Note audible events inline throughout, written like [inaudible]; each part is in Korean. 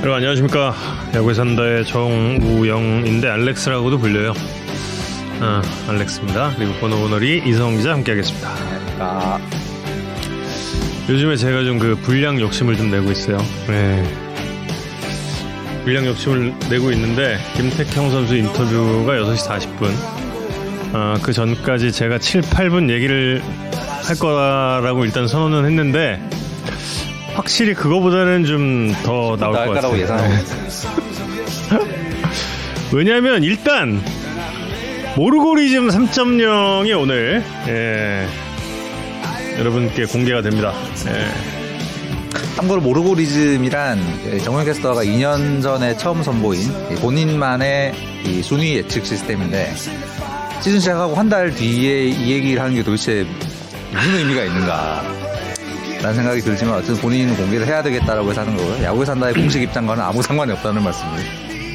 여러분 안녕하십니까? 야구의 산다의 정우영인데 알렉스라고도 불려요. 아, 알렉스입니다. 그리고 번호번호리 이성 기자 함께하겠습니다. 아, 요즘에 제가 좀 그 불량 욕심을 좀 내고 있어요. 네. 불량 욕심을 내고 있는데 김택형 선수 인터뷰가 6시 40분. 아, 그 전까지 제가 7, 8분 얘기를 할 거라고 일단 선언은 했는데 확실히 그거보다는 좀 더 나올 것 같아요. 예상하고 [laughs] 왜냐하면 일단 모르고리즘 3.0이 오늘 예, 여러분께 공개가 됩니다. 예. 참고로 모르고리즘이란 정현 캐스터가 2년 전에 처음 선보인 본인만의 이 순위 예측 시스템인데 시즌 시작하고 한 달 뒤에 이 얘기를 하는 게 도대체 무슨 의미가 있는가 라는 생각이 들지만 어쨌든 본인은 공개를 해야 되겠다라고 해서 하는 거고요. 야구에 산다의 공식 입장과는 아무 상관이 없다는 말씀을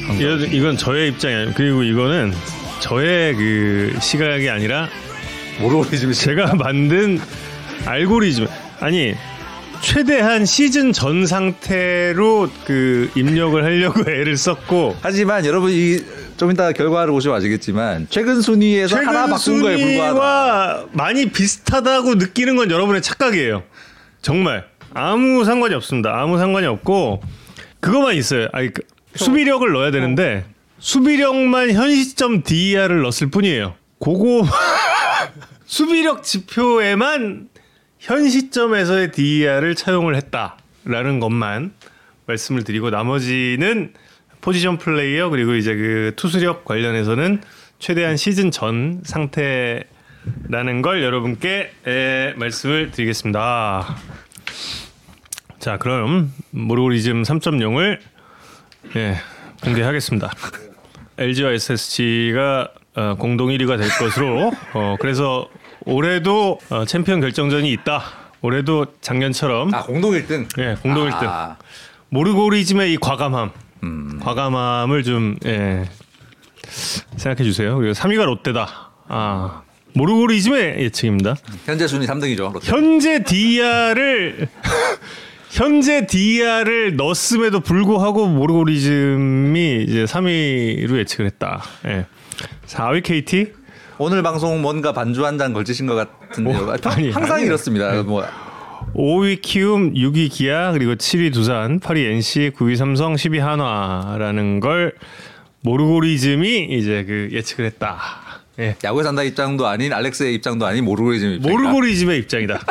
거예요. 이건- 이건 저의 입장이 아니고 그리고 이거는 저의 그 시각이 아니라 모르고리즘이 제가 만든 알고리즘 아니 최대한 시즌 전 상태로 그 입력을 하려고 [laughs] 애를 썼고 하지만 여러분 이 좀 이따 결과를 보시면 아시겠지만 최근 순위에서 하나 바꾼 거에 불과하다. 많이 비슷하다고 느끼는 건 여러분의 착각이에요. 정말 아무 상관이 없습니다. 아무 상관이 없고 그거만 있어요. 아니 그 수비력을 넣어야 되는데 수비력만 현 시점 DER을 넣었을 뿐이에요. 그거 [laughs] 수비력 지표에만 현 시점에서의 DER을 차용을 했다라는 것만 말씀을 드리고 나머지는 포지션 플레이어 그리고 이제 그 투수력 관련해서는 최대한 시즌 전 상태 라는 걸 여러분께 에, 말씀을 드리겠습니다. 자, 그럼 모르고리즘 3.0을 예, 공개하겠습니다. LG와 SSG가 어, 공동 1위가 될 것으로 어, 그래서 올해도 어, 챔피언 결정전이 있다. 올해도 작년처럼 아 공동 1등. 예, 공동 1등. 아, 모르고리즘의 이 과감함, 음. 과감함을 좀 예, 생각해 주세요. 그리고 3위가 롯데다. 아, 모르고리즘의 예측입니다. 현재 순위 3등이죠. 롯데. 현재 DR을 [laughs] 현재 DR을 넣었음에도 불구하고 모르고리즘이 이제 3위로 예측을 했다. 예. 4위 KT 오늘 방송 뭔가 반주 한 잔 걸치신 것 같은데요. 오, 아, 평- 아니, 항상 아니. 이렇습니다. 뭐 5위 키움, 6위 기아, 그리고 7위 두산, 8위 NC, 9위 삼성, 10위 한화라는 걸 모르고리즘이 이제 그 예측을 했다. 예. 야구에 산다 입장도 아닌 알렉스의 입장도 아닌 모르고리즘 입장. 모르고리즘의 입장이다. [laughs]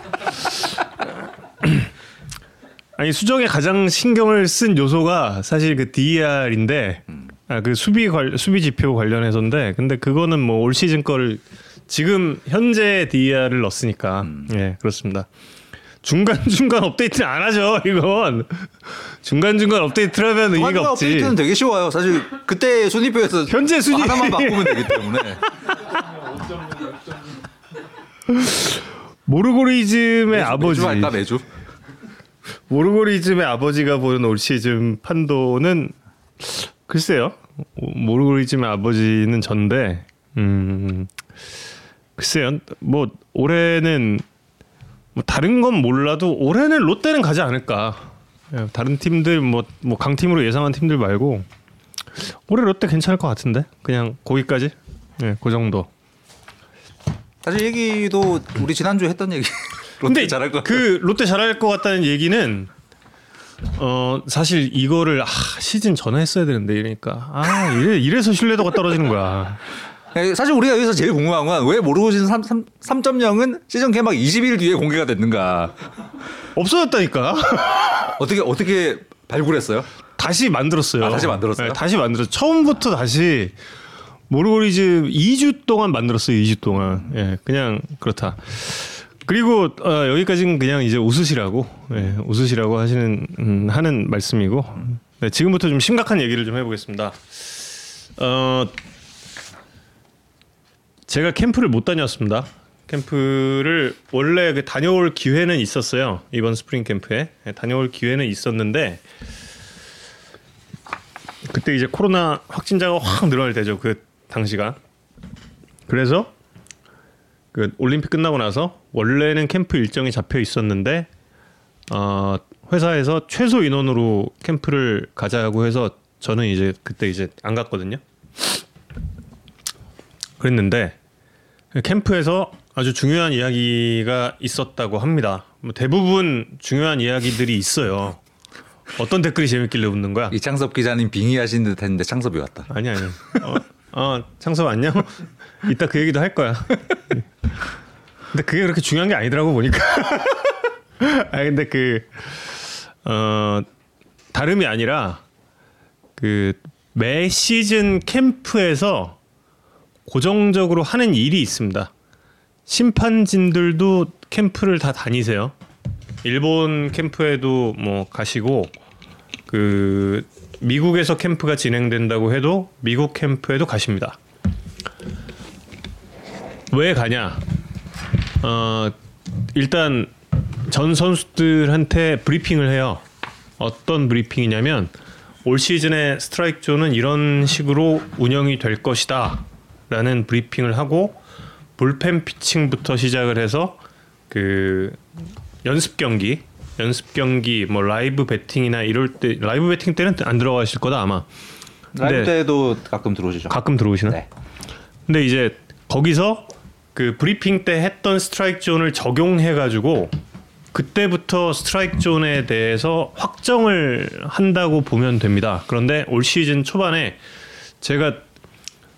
아니 수정에 가장 신경을 쓴 요소가 사실 그 DER인데 아, 그 수비 관 수비 지표 관련해서인데 근데 그거는 뭐 올 시즌 거를 지금 현재 DER을 넣었으니까 예 그렇습니다. 중간 중간 업데이트는 안 하죠 이건 중간 중간 업데이트를 하면 의미가 없지. 업데이트는 되게 쉬워요. 사실 그때 순위표에서 현재 순위. 하나만 바꾸면 되기 때문에 [laughs] 모르고리즘의 아버지 매주 할까 매주. 모르고리즘의 아버지가 보는 올 시즌 판도는 글쎄요. 모르고리즘의 아버지는 전데 음 글쎄요. 뭐 올해는 뭐 다른 건 몰라도 올해는 롯데는 가지 않을까. 예, 다른 팀들 뭐 뭐 강팀으로 예상한 팀들 말고 올해 롯데 괜찮을 것 같은데 그냥 거기까지 예, 그 정도. 사실 얘기도 우리 지난주에 했던 얘기. [laughs] 롯데 잘할 것. 그 롯데 잘할 것 같다는 얘기는 어 사실 이거를 아, 시즌 전에 했어야 되는데 이러니까 아 이래 이래서 신뢰도가 떨어지는 거야. [laughs] 예, 사실 우리가 여기서 제일 궁금한 건 왜 모르고진 3, 3, 3.0은 시즌 개막 20일 뒤에 공개가 됐는가? 없어졌다니까. 어떻게 어떻게 발굴했어요? 다시 만들었어요. 아, 다시 만들었어요? 네, 다시 만들었. 처음부터 다시 모르고리즘 2주 동안 만들었어요. 2주 동안. 예, 그냥 그렇다. 그리고 어, 여기까지는 그냥 이제 웃으시라고, 예, 웃으시라고 하시는 음, 하는 말씀이고. 네, 지금부터 좀 심각한 얘기를 좀 해보겠습니다. 어, 제가 캠프를 못 다녔습니다. 캠프를 원래 그 다녀올 기회는 있었어요. 이번 스프링 캠프에 예, 다녀올 기회는 있었는데 그때 이제 코로나 확진자가 확 늘어날 때죠. 그 당시가. 그래서 그 올림픽 끝나고 나서 원래는 캠프 일정이 잡혀 있었는데 어 회사에서 최소 인원으로 캠프를 가자고 해서 저는 이제 그때 이제 안 갔거든요. 그랬는데 캠프에서 아주 중요한 이야기가 있었다고 합니다. 뭐 대부분 중요한 이야기들이 있어요. 어떤 댓글이 재밌길래 웃는 거야? 이창섭 기자님 빙의하신 듯 했는데 창섭이 왔다. 아니 아니. 어, 어 창섭 안녕. 이따 그 얘기도 할 거야. 근데 그게 그렇게 중요한 게 아니더라고 보니까. 아 근데 그 어, 다름이 아니라 그 매 시즌 캠프에서 고정적으로 하는 일이 있습니다. 심판진들도 캠프를 다 다니세요. 일본 캠프에도 뭐 가시고 그 미국에서 캠프가 진행된다고 해도 미국 캠프에도 가십니다. 왜 가냐? 어 일단 전 선수들한테 브리핑을 해요. 어떤 브리핑이냐면 올 시즌의 스트라이크 존은 이런 식으로 운영이 될 것이다. 라는 브리핑을 하고 불펜 피칭부터 시작을 해서 그 연습 경기, 연습 경기 뭐 라이브 배팅이나 이럴 때 라이브 배팅 때는 안 들어가실 거다 아마. 라이브 네. 때도 가끔 들어오시죠. 가끔 들어오시나? 네. 근데 이제 거기서 그 브리핑 때 했던 스트라이크 존을 적용해 가지고 그때부터 스트라이크 존에 대해서 확정을 한다고 보면 됩니다. 그런데 올 시즌 초반에 제가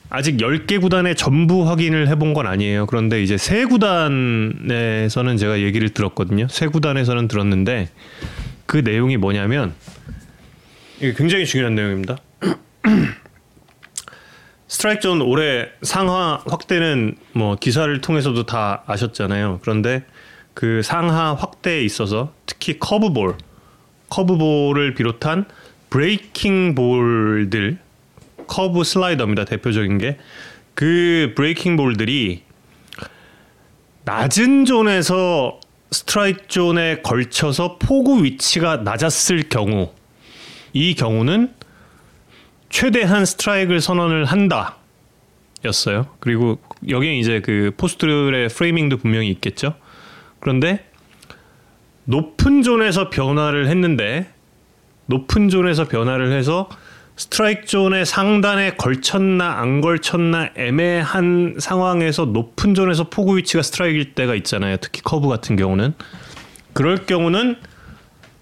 아직 10개 구단의 전부 확인을 해본 건 아니에요. 그런데 이제 세 구단에서는 제가 얘기를 들었거든요. 세 구단에서는 들었는데 그 내용이 뭐냐면 이게 굉장히 중요한 내용입니다. [clears throat] 스트라이크 존 올해 상하 확대는 뭐 기사를 통해서도 다 아셨잖아요. 그런데 그 상하 확대에 있어서 특히 커브볼, 커브볼을 비롯한 breaking ball들, 커브 슬라이더입니다. 대표적인 게 그 breaking ball들이 낮은 존에서 스트라이크 존에 걸쳐서 포구 위치가 낮았을 경우 이 경우는 최대한 스트라이크를 선언을 한다. 였어요. 그리고 여기에 이제 그 포수의 framing도 분명히 있겠죠. 그런데 높은 존에서 변화를 했는데 높은 존에서 변화를 해서 스트라이크 존의 상단에 걸쳤나 안 걸쳤나 애매한 상황에서 높은 존에서 포구 위치가 스트라이크일 때가 있잖아요. 특히 커브 같은 경우는 그럴 경우는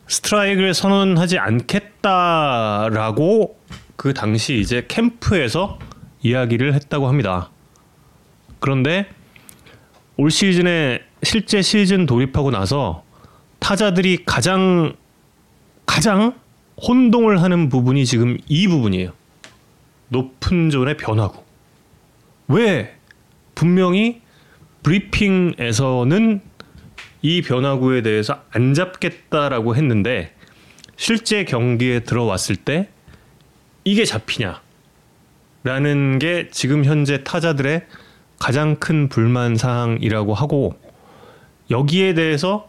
스트라이크를 선언하지 않겠다라고 그 당시 이제 캠프에서 이야기를 했다고 합니다. 그런데 올 시즌에 실제 시즌 돌입하고 나서 타자들이 가장 가장 혼동을 하는 부분이 지금 이 부분이에요. 높은 존의 변화구. 왜 분명히 브리핑에서는 이 변화구에 대해서 안 잡겠다라고 했는데 실제 경기에 들어왔을 때 이게 잡히냐? 라는 게 지금 현재 타자들의 가장 큰 불만 사항이라고 하고 여기에 대해서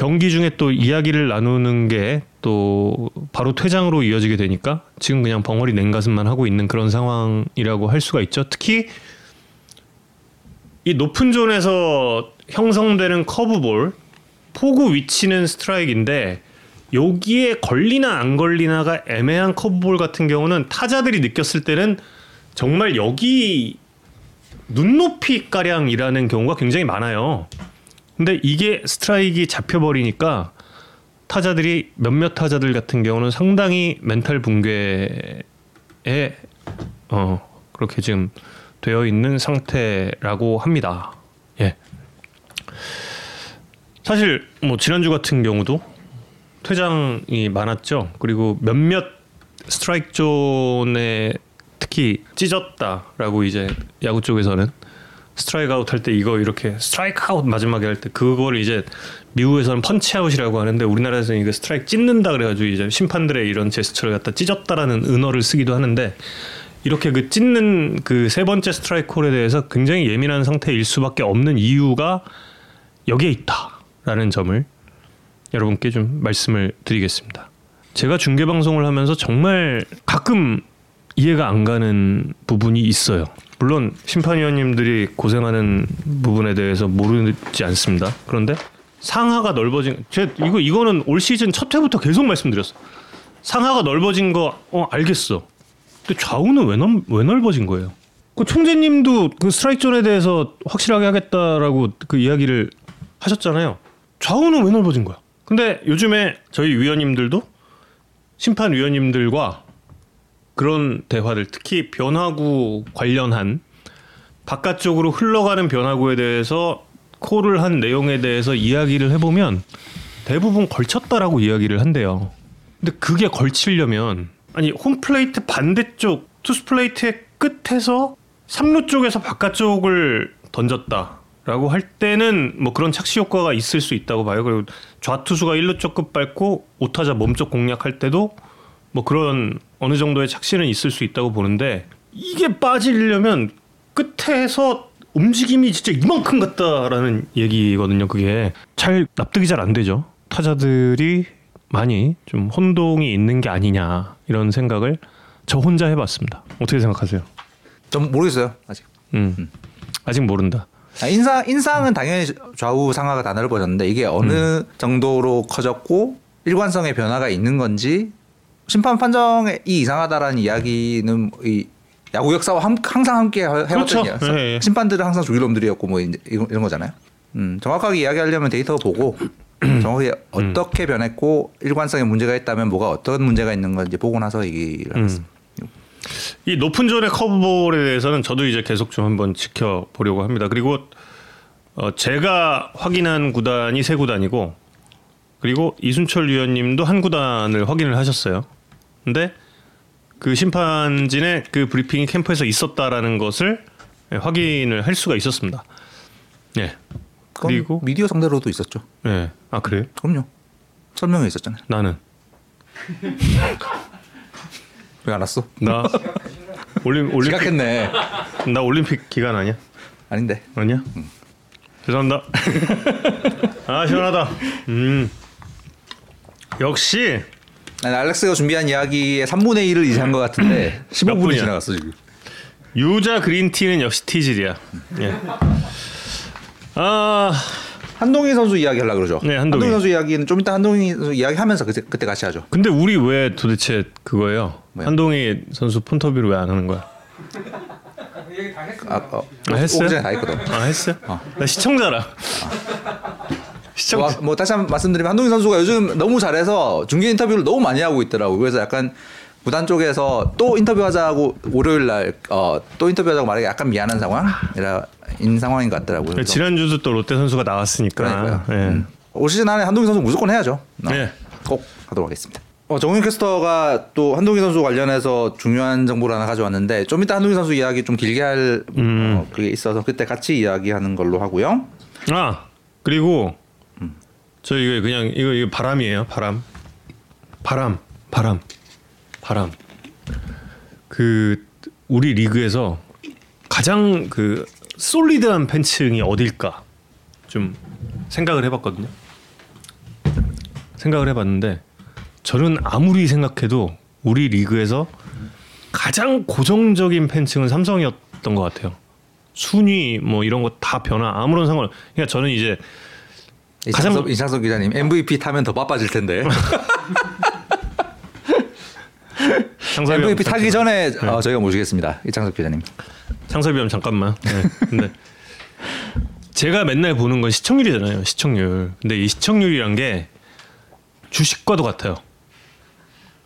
경기 중에 또 이야기를 나누는 게 또 바로 퇴장으로 이어지게 되니까 지금 그냥 벙어리 냉가슴만 하고 있는 그런 상황이라고 할 수가 있죠. 특히 이 높은 존에서 형성되는 커브볼 포구 위치는 스트라이크인데 여기에 걸리나 안 걸리나가 애매한 커브볼 같은 경우는 타자들이 느꼈을 때는 정말 여기 눈높이 가량이라는 경우가 굉장히 많아요. 근데 이게 스트라이크가 잡혀버리니까 타자들이 몇몇 타자들 같은 경우는 상당히 멘탈 붕괴에 어 그렇게 지금 되어 있는 상태라고 합니다. 예. 사실 뭐 지난주 같은 경우도 퇴장이 많았죠. 그리고 몇몇 스트라이크 존에 특히 찢었다라고 이제 야구 쪽에서는 스트라이크 아웃 할 때 이거 이렇게 스트라이크 아웃 마지막에 할 때 그걸 이제 미국에서는 punch out이라고 하는데 우리나라에서는 이거 스트라이크 찢는다 그래가지고 이제 심판들의 이런 제스처를 갖다 찢었다라는 은어를 쓰기도 하는데 이렇게 그 찢는 그 세 번째 스트라이크 콜에 대해서 굉장히 예민한 상태일 수밖에 없는 이유가 여기에 있다라는 점을 여러분께 좀 말씀을 드리겠습니다. 제가 중계 방송을 하면서 정말 가끔 이해가 안 가는 부분이 있어요. 물론 심판위원님들이 고생하는 부분에 대해서 모르지 않습니다. 그런데 상하가 넓어진 제 이거 이거는 올 시즌 첫 회부터 계속 말씀드렸어. 상하가 넓어진 거 어 알겠어. 근데 좌우는 왜, 넓, 왜 넓어진 거예요? 그 총재님도 그 스트라이크 존에 대해서 확실하게 하겠다라고 그 이야기를 하셨잖아요. 좌우는 왜 넓어진 거야? 근데 요즘에 저희 위원님들도 심판 위원님들과 그런 대화들 특히 변화구 관련한 바깥쪽으로 흘러가는 변화구에 대해서 콜을 한 내용에 대해서 이야기를 해보면 대부분 걸쳤다라고 이야기를 한대요. 근데 그게 걸치려면 아니 홈플레이트 반대쪽 투스 플레이트의 끝에서 3루 쪽에서 바깥쪽을 던졌다라고 할 때는 뭐 그런 착시 효과가 있을 수 있다고 봐요. 그리고 좌투수가 1루 쪽 끝 밟고 오타자 몸쪽 공략할 때도 뭐 그런 어느 정도의 착시는 있을 수 있다고 보는데 이게 빠지려면 끝에서 움직임이 진짜 이만큼 같다라는 얘기거든요. 그게 잘 납득이 잘 안 되죠. 타자들이 많이 좀 혼동이 있는 게 아니냐 이런 생각을 저 혼자 해봤습니다. 어떻게 생각하세요? 좀 모르겠어요 아직. 음, 아직 모른다. 아, 인상 인상은 당연히 좌우 상하가 다 넓어졌는데 이게 어느 음. 정도로 커졌고 일관성의 변화가 있는 건지 심판 판정이 이상하다라는 이야기는 이 야구 역사와 함, 항상 함께 해- 해왔던 그렇죠. 예, 예. 심판들은 항상 주기놈들이었고 뭐 이런, 거잖아요. 음, 정확하게 이야기하려면 데이터 보고 [clears throat] 정확히 어떻게 변했고 일관성에 문제가 있다면 뭐가 어떤 문제가 있는 건지 보고 나서 얘기를 하겠습니다. 이 높은 존의 커브볼에 대해서는 저도 이제 계속 좀 한번 지켜보려고 합니다. 그리고 어, 제가 확인한 구단이 세 구단이고 그리고 이순철 위원님도 한 구단을 확인을 하셨어요. 근데 그 심판진의 그 브리핑이 캠프에서 있었다라는 것을 예, 확인을 할 수가 있었습니다. 예. 그리고 미디어 상대로도 있었죠. 예. 아 그래요? 그럼요. 설명회 있었잖아요. 나는 [laughs] 왜 알았어? 나 올림 올림픽 지각했네. 나 올림픽 기간 아니야? 아닌데. 아니야? 죄송합니다. [laughs] 아 시원하다. 음. 역시 알렉스가 준비한 이야기의 3분의 1을 이제 한 것 같은데 [clears throat] 15분이 분이야? 지나갔어 지금. 유자 그린티는 역시 티질이야. 예. 아 한동희 선수 이야기 하려 고 그러죠. 네, 한동희. 선수 이야기는 좀 이따 한동희 선수 이야기 하면서 그때 그때 같이 하죠. 근데 우리 왜 도대체 그거예요? 뭐야? 한동희 선수 폰터뷰를 왜 안 하는 거야? 아, 어, 아, 했어요? 오기 전에 다 했거든. 아 했어요? 나 시청자라. 시청자. 뭐, 뭐 다시 한번 말씀드리면 한동희 선수가 요즘 너무 잘해서 중계 인터뷰를 너무 많이 하고 있더라고. 그래서 약간 구단 쪽에서 또 인터뷰하자고 월요일 날어또 인터뷰하자고 말하기 약간 미안한 상황인 상황인 것 같더라고요. 지난주도 또 롯데 선수가 나왔으니까. 예. 음. 올 시즌 안에 한동희 선수 무조건 해야죠. 어, 네. 꼭 하도록 하겠습니다. 어, 정윤 캐스터가 또 한동희 선수 관련해서 중요한 정보를 하나 가져왔는데 좀 이따 한동희 선수 이야기 좀 길게 할 음. 어, 그게 있어서 그때 같이 이야기하는 걸로 하고요. 아 그리고 저 이거 그냥 이거 이거 바람이에요 바람. 바람 바람 바람. 그 우리 리그에서 가장 그 솔리드한 팬층이 어딜까 좀 생각을 해봤거든요. 생각을 해봤는데 저는 아무리 생각해도 우리 리그에서 가장 고정적인 팬층은 삼성이었던 것 같아요. 순위 뭐 이런 거 다 변화 아무런 상관 그러니까 저는 이제 가장- 이창석, 이창석 기자님 MVP 타면 더 바빠질 텐데 [laughs] MVP 형, 타기 전에 네. 어, 저희가 모시겠습니다. 이창석 기자님. 창섭이 형 잠깐만. 네. 근데 제가 맨날 보는 건 시청률이잖아요. 시청률. 근데 이 시청률이란 게 주식과도 같아요.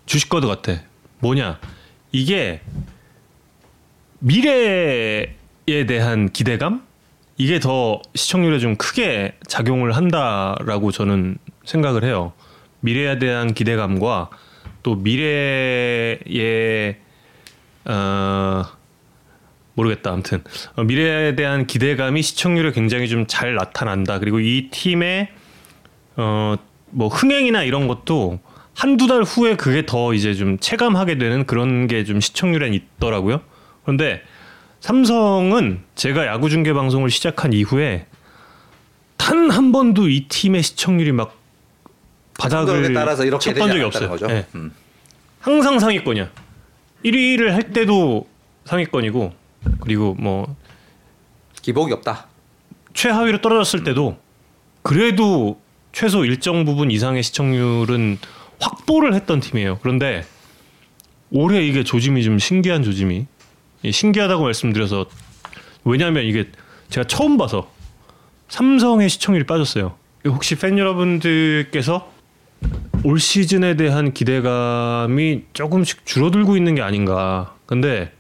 주식과도 같아. 뭐냐? 이게 미래에 대한 기대감? 이게 더 시청률에 좀 크게 작용을 한다라고 저는 생각을 해요. 미래에 대한 기대감과 또 미래의 어 모르겠다. 아무튼 어, 미래에 대한 기대감이 시청률에 굉장히 좀 잘 나타난다. 그리고 이 팀의 어 뭐 흥행이나 이런 것도 한두 달 후에 그게 더 이제 좀 체감하게 되는 그런 게 좀 시청률엔 있더라고요. 그런데 삼성은 제가 야구 중계 방송을 시작한 이후에 단 한 번도 이 팀의 시청률이 막 바닥을 따라서 이렇게 쳤던 적이 없어요. 거죠. 예. 음. 항상 상위권이야. 1위를 할 때도 상위권이고 그리고 뭐 기복이 없다. 최하위로 떨어졌을 때도 그래도 최소 일정 부분 이상의 시청률은 확보를 했던 팀이에요. 그런데 올해 이게 조짐이 좀 신기한 조짐이 예, 신기하다고 말씀드려서 왜냐하면 이게 제가 처음 봐서 삼성의 시청률이 빠졌어요. 혹시 팬 여러분들께서 올 시즌에 대한 기대감이 조금씩 줄어들고 있는 게 아닌가. 근데,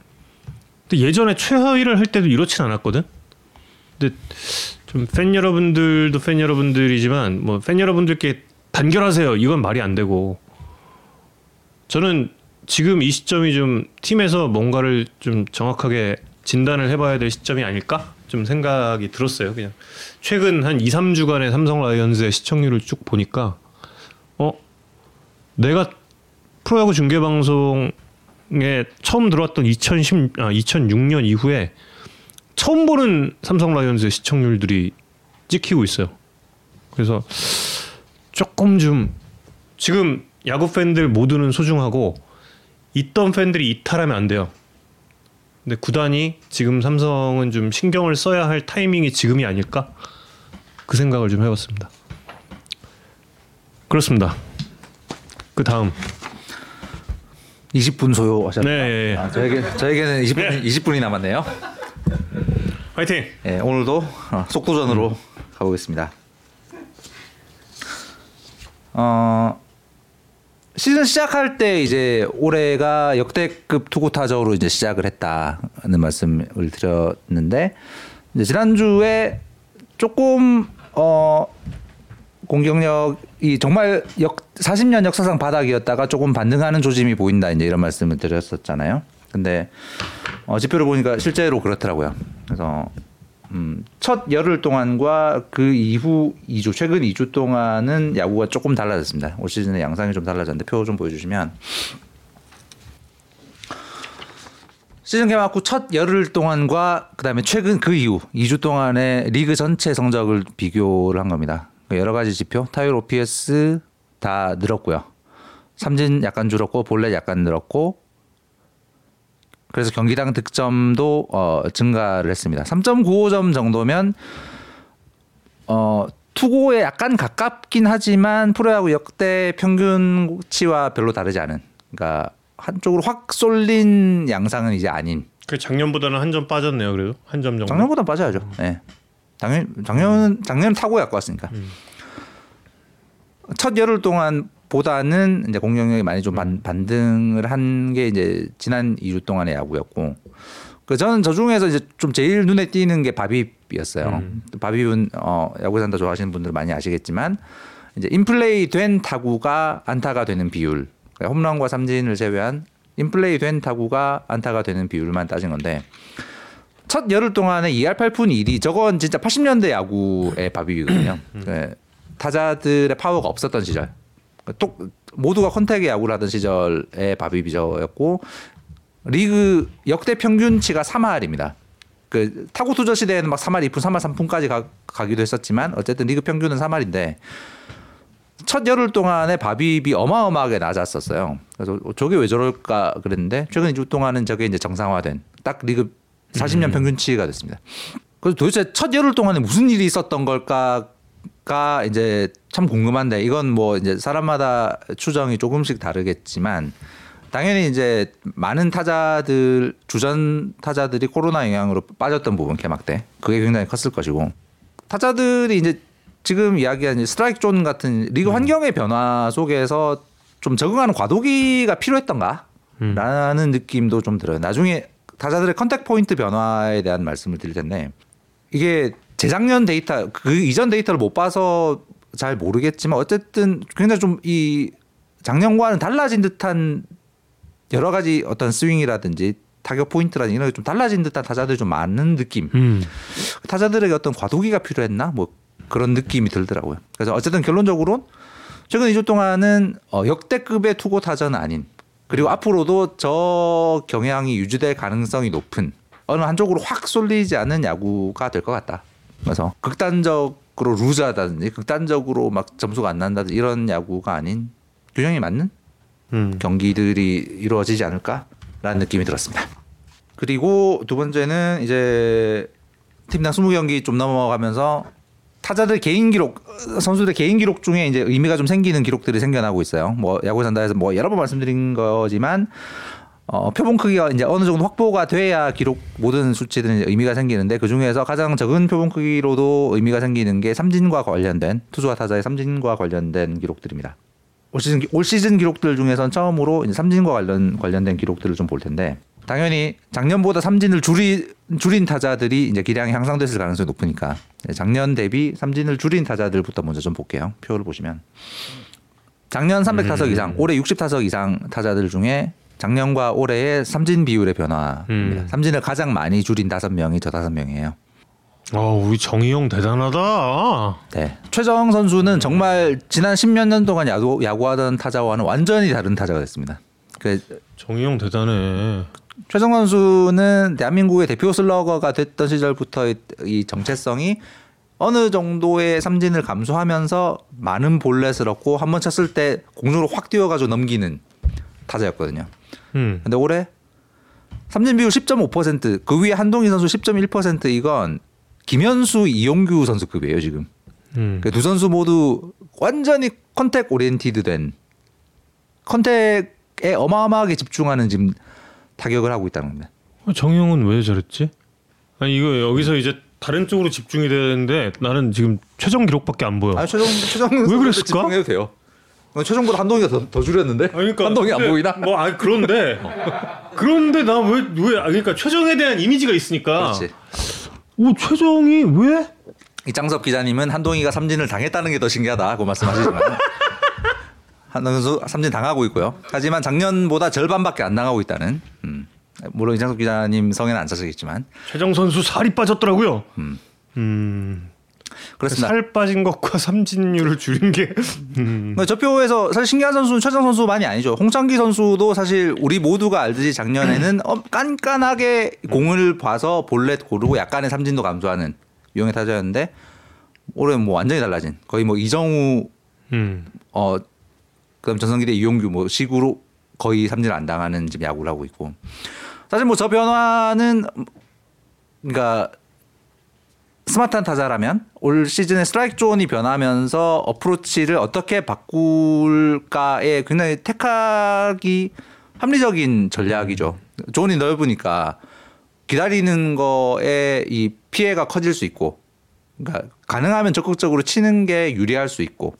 예전에 최하위를 할 때도 이렇진 않았거든. 근데 좀 팬 여러분들도 팬 여러분들이지만 뭐 팬 여러분들께 단결하세요. 이건 말이 안 되고 저는 지금 이 시점이 좀 팀에서 뭔가를 좀 정확하게 진단을 해봐야 될 시점이 아닐까 좀 생각이 들었어요. 그냥 최근 한 2, 3주간의 삼성 라이언즈의 시청률을 쭉 보니까 어 내가 프로야구 중계 방송에 처음 들어왔던 2010 아, 2006년 이후에 처음 보는 삼성 라이온즈의 시청률들이 찍히고 있어요. 그래서 조금 좀 지금 야구 팬들 모두는 소중하고 있던 팬들이 이탈하면 안 돼요. 근데 구단이 지금 삼성은 좀 신경을 써야 할 타이밍이 지금이 아닐까? 그 생각을 좀 해봤습니다. 그렇습니다. 그 다음 20분 소요하셨나요? 네, 예, 예. 아, 저에게 저에게는 20분 네. 20분이 남았네요. 화이팅! 예, 오늘도 어, 속도전으로 가보겠습니다. 어, 시즌 시작할 때 이제 올해가 역대급 투구 타적으로 이제 시작을 했다는 말씀을 드렸는데 이제 지난주에 조금 어 공격력이 정말 역 40년 역사상 바닥이었다가 조금 반등하는 조짐이 보인다 이제 이런 말씀을 드렸었잖아요. 근데 어, 지표를 보니까 실제로 그렇더라고요. 그래서 음, 첫 열흘 동안과 그 이후 2주 최근 2주 동안은 야구가 조금 달라졌습니다. 올 시즌의 양상이 좀 달라졌는데 표 좀 보여주시면 시즌 개막 후 첫 열흘 동안과 그다음에 최근 그 이후 2주 동안의 리그 전체 성적을 비교를 한 겁니다. 그 여러 가지 지표 타율 OPS 다 늘었고요. 삼진 약간 줄었고 볼넷 약간 늘었고 그래서 경기당 득점도 어, 증가를 했습니다. 3.95점 정도면 어, 투고에 약간 가깝긴 하지만 프로야구 역대 평균치와 별로 다르지 않은 그러니까 한쪽으로 확 쏠린 양상은 이제 아닌 그 작년보다는 한 점 빠졌네요. 그래도 한 점 정도. 작년보다 빠져야죠. 네. 작년 작년 작년 타고 갖고 왔으니까 첫 열흘 동안 보다는 이제 공격력이 많이 좀 반, 반등을 한 게 이제 지난 2주 동안의 야구였고 그 저는 저 중에서 이제 좀 제일 눈에 띄는 게 바빕이었어요. 바빕은 어 야구 산다 좋아하시는 분들 많이 아시겠지만 이제 인플레이 된 타구가 안타가 되는 비율 그러니까 홈런과 삼진을 제외한 인플레이 된 타구가 안타가 되는 비율만 따진 건데 첫 열흘 동안에 2할 8푼 1이 저건 진짜 80년대 야구의 바비거든요. 네, 타자들의 파워가 없었던 시절. 또 모두가 contact의 야구를 하던 시절의 BABIP이 저였고 리그 역대 평균치가 3할입니다. 그 타고투저 시대에는 막 3할 2푼, 3할 3푼까지 가, 가기도 했었지만 어쨌든 리그 평균은 3할인데 첫 열흘 동안에 BABIP이 어마어마하게 낮았었어요. 그래서 저게 왜 저럴까 그랬는데 최근 2주 동안은 저게 이제 정상화된 딱 리그 40년 평균치가 됐습니다. 그래서 도대체 첫 열흘 동안에 무슨 일이 있었던 걸까가 이제 참 궁금한데 이건 뭐 이제 사람마다 추정이 조금씩 다르겠지만 당연히 이제 많은 타자들 주전 타자들이 코로나 영향으로 빠졌던 부분 개막 때 그게 굉장히 컸을 것이고 타자들이 이제 지금 이야기한 스트라이크 존 같은 리그 환경의 변화 속에서 좀 적응하는 과도기가 필요했던가? 라는 느낌도 좀 들어요. 나중에 타자들의 contact point 변화에 대한 말씀을 드릴 텐데 이게 재작년 데이터 그 이전 데이터를 못 봐서 잘 모르겠지만 어쨌든 굉장히 좀 이 작년과는 달라진 듯한 여러 가지 어떤 스윙이라든지 타격 포인트라든지 이런 게 좀 달라진 듯한 타자들이 좀 많은 느낌. 음. 타자들에게 어떤 과도기가 필요했나 뭐 그런 느낌이 들더라고요. 그래서 어쨌든 결론적으로 최근 2주 동안은 어, 역대급의 투고타저는 아닌 그리고 앞으로도 저 경향이 유지될 가능성이 높은 어느 한쪽으로 확 쏠리지 않는 야구가 될 것 같다. 그래서 극단적 으로 루즈하다든지 극단적으로 막 점수가 안 난다든지 이런 야구가 아닌 균형이 맞는 음. 경기들이 이루어지지 않을까라는 느낌이 들었습니다. 그리고 두 번째는 이제 팀당 20경기 좀 넘어가면서 타자들 개인 기록 선수들 개인 기록 중에 이제 의미가 좀 생기는 기록들이 생겨나고 있어요. 뭐 야구 산다에서 뭐 여러 번 말씀드린 거지만 어, 표본 크기가 이제 어느 정도 확보가 돼야 기록 모든 수치들은 의미가 생기는데 그 중에서 가장 적은 표본 크기로도 의미가 생기는 게 삼진과 관련된 투수와 타자의 삼진과 관련된 기록들입니다. 올 시즌 올 시즌 기록들 중에선 처음으로 이제 삼진과 관련 관련된 기록들을 좀 볼 텐데 당연히 작년보다 삼진을 줄이 줄인 타자들이 이제 기량이 향상됐을 가능성이 높으니까 네, 작년 대비 삼진을 줄인 타자들부터 먼저 좀 볼게요. 표를 보시면 작년 300타석 이상, 올해 60타석 이상 타자들 중에 작년과 올해의 삼진 비율의 변화입니다. 음. 삼진을 가장 많이 줄인 다섯 명이 저 다섯 명이에요. 아, 우리 정희 형 대단하다. 네. 최정 선수는 정말 지난 십몇 년 동안 야구, 야구하던 타자와는 완전히 다른 타자가 됐습니다. 그 정희 형 대단해. 최정 선수는 대한민국의 대표 슬러거가 됐던 시절부터 이- 이 정체성이 어느 정도의 삼진을 감수하면서 많은 볼넷을 얻고 한 번 쳤을 때 공중으로 확 띄워가지고 넘기는 타자였거든요. 음. 근데 올해 삼진 비율 10.5%그 위에 한동희 선수 10.1% 이건 김현수 이용규 선수급이에요 지금. 음. 그 두 선수 모두 완전히 contact oriented 된 contact에 어마어마하게 집중하는 지금 타격을 하고 있다는 겁니다. 어, 정희 형은 왜 저랬지? 아니 이거 여기서 이제 다른 쪽으로 집중이 되는데 나는 지금 최종 기록밖에 안 보여. 아 최종 최종 왜 그랬을까? 집중해도 돼요. 어, 최종보다 한동희가 더, 더 줄였는데? 그러니까 한동희 안 보이나? 뭐아 그런데 그런데 나 왜왜 아, 그러니까 최정에 대한 이미지가 있으니까. 그렇지. 오 최정이 왜? 이장섭 기자님은 한동희가 삼진을 당했다는 게 더 신기하다고 말씀하시지만 [laughs] 한동희 선수 삼진 당하고 있고요. 하지만 작년보다 절반밖에 안 당하고 있다는. 음. 물론 이장섭 기자님 성에는 안 차시겠지만 최정 선수 살이 빠졌더라고요. 음. 음. 그렇습니다. 살 빠진 것과 [laughs] 삼진율을 줄인 게. 음. 그러니까 저 표에서 사실 신기한 선수는 최정 선수만이 아니죠. 홍창기 선수도 사실 우리 모두가 알듯이 작년에는 어, 깐깐하게 공을 봐서 볼넷 고르고 약간의 삼진도 감소하는 유형의 타자였는데 올해 뭐 완전히 달라진 거의 뭐 이정우 음. 어 그다음 전성기 때 이용규 뭐 식으로 거의 삼진을 안 당하는 지금 야구를 하고 있고 사실 뭐 저 변화는 그러니까 스마트한 타자라면 올 시즌에 스트라이크 존이 변하면서 어프로치를 어떻게 바꿀까에 굉장히 택하기 합리적인 전략이죠. 존이 넓으니까 기다리는 거에 이 피해가 커질 수 있고 그러니까 가능하면 적극적으로 치는 게 유리할 수 있고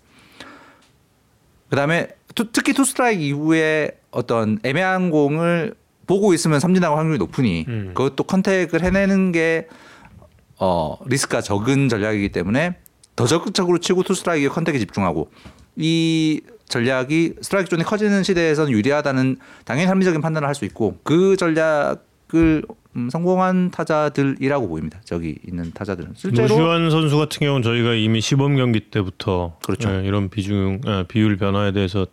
그 다음에 투- 특히 투 스트라이크 이후에 어떤 애매한 공을 보고 있으면 삼진 나올 확률이 높으니 음. 그것도 contact을 해내는 게 어, 리스크가 적은 전략이기 때문에 더 적극적으로 치고 투 스트라이크에 contact에 집중하고 이 전략이 스트라이크 존이 커지는 시대에서는 유리하다는 당연히 합리적인 판단을 할 수 있고 그 전략을 음, 성공한 타자들이라고 보입니다. 저기 있는 타자들은 실제로 노시환 선수 같은 경우는 저희가 이미 시범 경기 때부터 그렇죠. 예, 이런 비중 예, 비율 변화에 대해서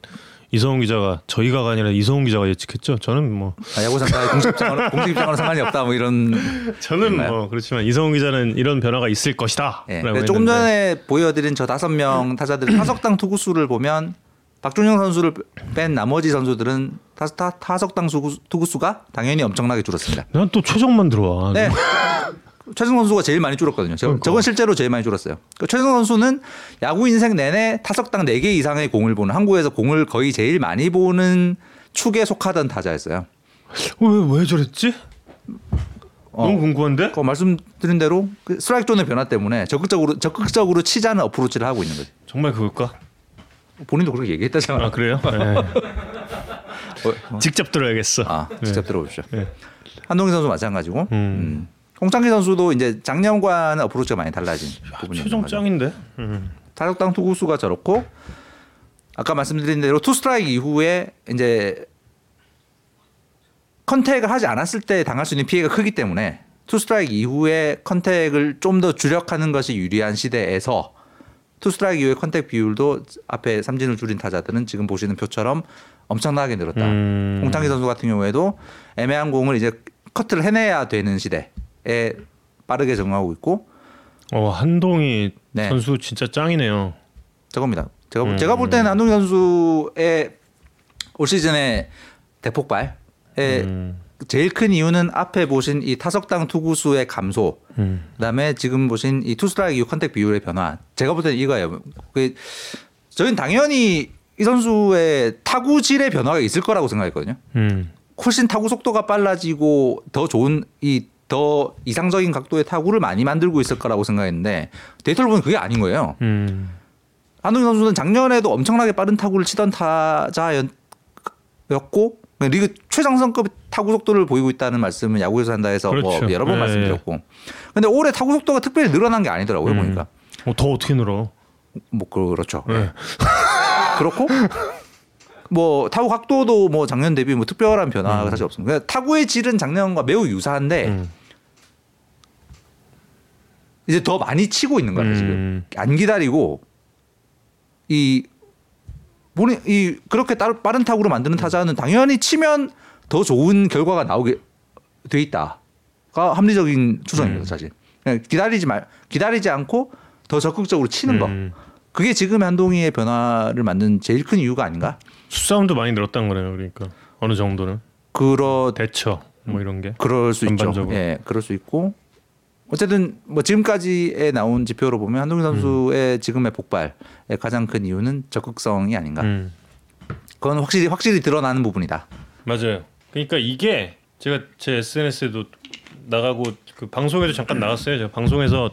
이성훈 기자가 저희가 아니라 이성훈 기자가 예측했죠. 저는 뭐 아, 야구 상사의 공식 [laughs] 입장하는 공식 입장하는 상관이 없다 뭐 이런 저는? 뭐 그렇지만 이성훈 기자는 이런 변화가 있을 것이다. 근데 조금 전에 보여드린 저 다섯 명 타자들 [clears throat] 타석당 투구수를 보면 박준영 선수를 뺀 나머지 선수들은 타, 타, 타석당 투구수가 당연히 엄청나게 줄었습니다. 난 또 최정만 들어와. 네. [laughs] 최승 선수가 제일 많이 줄었거든요. 저, 그러니까. 저건 실제로 제일 많이 줄었어요. 그 최승 선수는 야구 인생 내내 타석당 4개 이상의 공을 보는 한국에서 공을 거의 제일 많이 보는 축에 속하던 타자였어요. 왜, 왜 저랬지? 어. 너무 궁금한데? 그 말씀드린 대로 그 스트라이크 존의 변화 때문에 적극적으로 적극적으로 치자는 어프로치를 하고 있는 거죠. 정말 그걸까? 본인도 그렇게 얘기했다잖아. 아 그래요? [laughs] 네. 직접 들어야겠어. 아, 직접 들어보십시오. 네. 한동희 선수 마찬가지고. 음. 홍창기 선수도 이제 작년과는 어프로치가 많이 달라진 부분이 거죠. 짱인데. 음. 타석당 투구수가 저렇고 아까 말씀드린 대로 투 스트라이크 이후에 이제 contact을 하지 않았을 때 당할 수 있는 피해가 크기 때문에 투 스트라이크 이후에 contact을 좀 더 주력하는 것이 유리한 시대에서 투 스트라이크 이후에 contact 비율도 앞에 삼진을 줄인 타자들은 지금 보시는 표처럼 엄청나게 늘었다. 음. 홍창기 선수 같은 경우에도 애매한 공을 이제 커트를 해내야 되는 시대 에 빠르게 적응하고 있고 어 한동희 네. 선수 진짜 짱이네요. 저겁니다. 제가 볼- 음. 제가 볼 때는 한동희 선수의 올 시즌의 대폭발에 음. 제일 큰 이유는 앞에 보신 이 타석당 투구수의 감소, 음. 그다음에 지금 보신 이 투스트라이크 contact 비율의 변화. 제가 볼 때는 이거예요. 그 저희는 당연히 이 선수의 타구질의 변화가 있을 거라고 생각했거든요. 음. 훨씬 타구 속도가 빨라지고 더 좋은 이 더 이상적인 각도의 타구를 많이 만들고 있을 거라고 생각했는데 데이터를 보면 그게 아닌 거예요. 음. 한동희 선수는 작년에도 엄청나게 빠른 타구를 치던 타자였고 리그 최정상급 타구 속도를 보이고 있다는 말씀은 야구에서 한다 해서 뭐 그렇죠. 여러 번 네. 말씀드렸고 근데 올해 타구 속도가 특별히 늘어난 게 아니더라고요 음. 보니까 어, 더 어떻게 늘어? 뭐 그렇죠 네. [laughs] 그렇고 뭐 타구 각도도 뭐 작년 대비 뭐 특별한 변화가 음. 사실 없습니다 그러니까 타구의 질은 작년과 매우 유사한데 음. 이제 더 많이 치고 있는 거예요 지금 음. 안 기다리고 이 본인 이 그렇게 따- 빠른 타구로 만드는 타자는 당연히 치면 더 좋은 결과가 나오게 돼 있다가 합리적인 추정입니다 음. 사실 그냥 기다리지 말 기다리지 않고 더 적극적으로 치는 거 음. 그게 지금 한동희의 변화를 만든 제일 큰 이유가 아닌가 수싸움도 많이 늘었다는 거네요. 그러니까 어느 정도는 그러 대처 뭐 이런 게. 그럴 수 있죠 전반적으로. 예 그럴 수 있고 어쨌든 뭐 지금까지에 나온 지표로 보면 한동희 선수의 지금의 폭발의 가장 큰 이유는 적극성이 아닌가 음. 그건 확실히 확실히 드러나는 부분이다. 맞아요. 그러니까 이게 제가 제 SNS에도 나가고 그 방송에도 잠깐 나갔어요. 제가 방송에서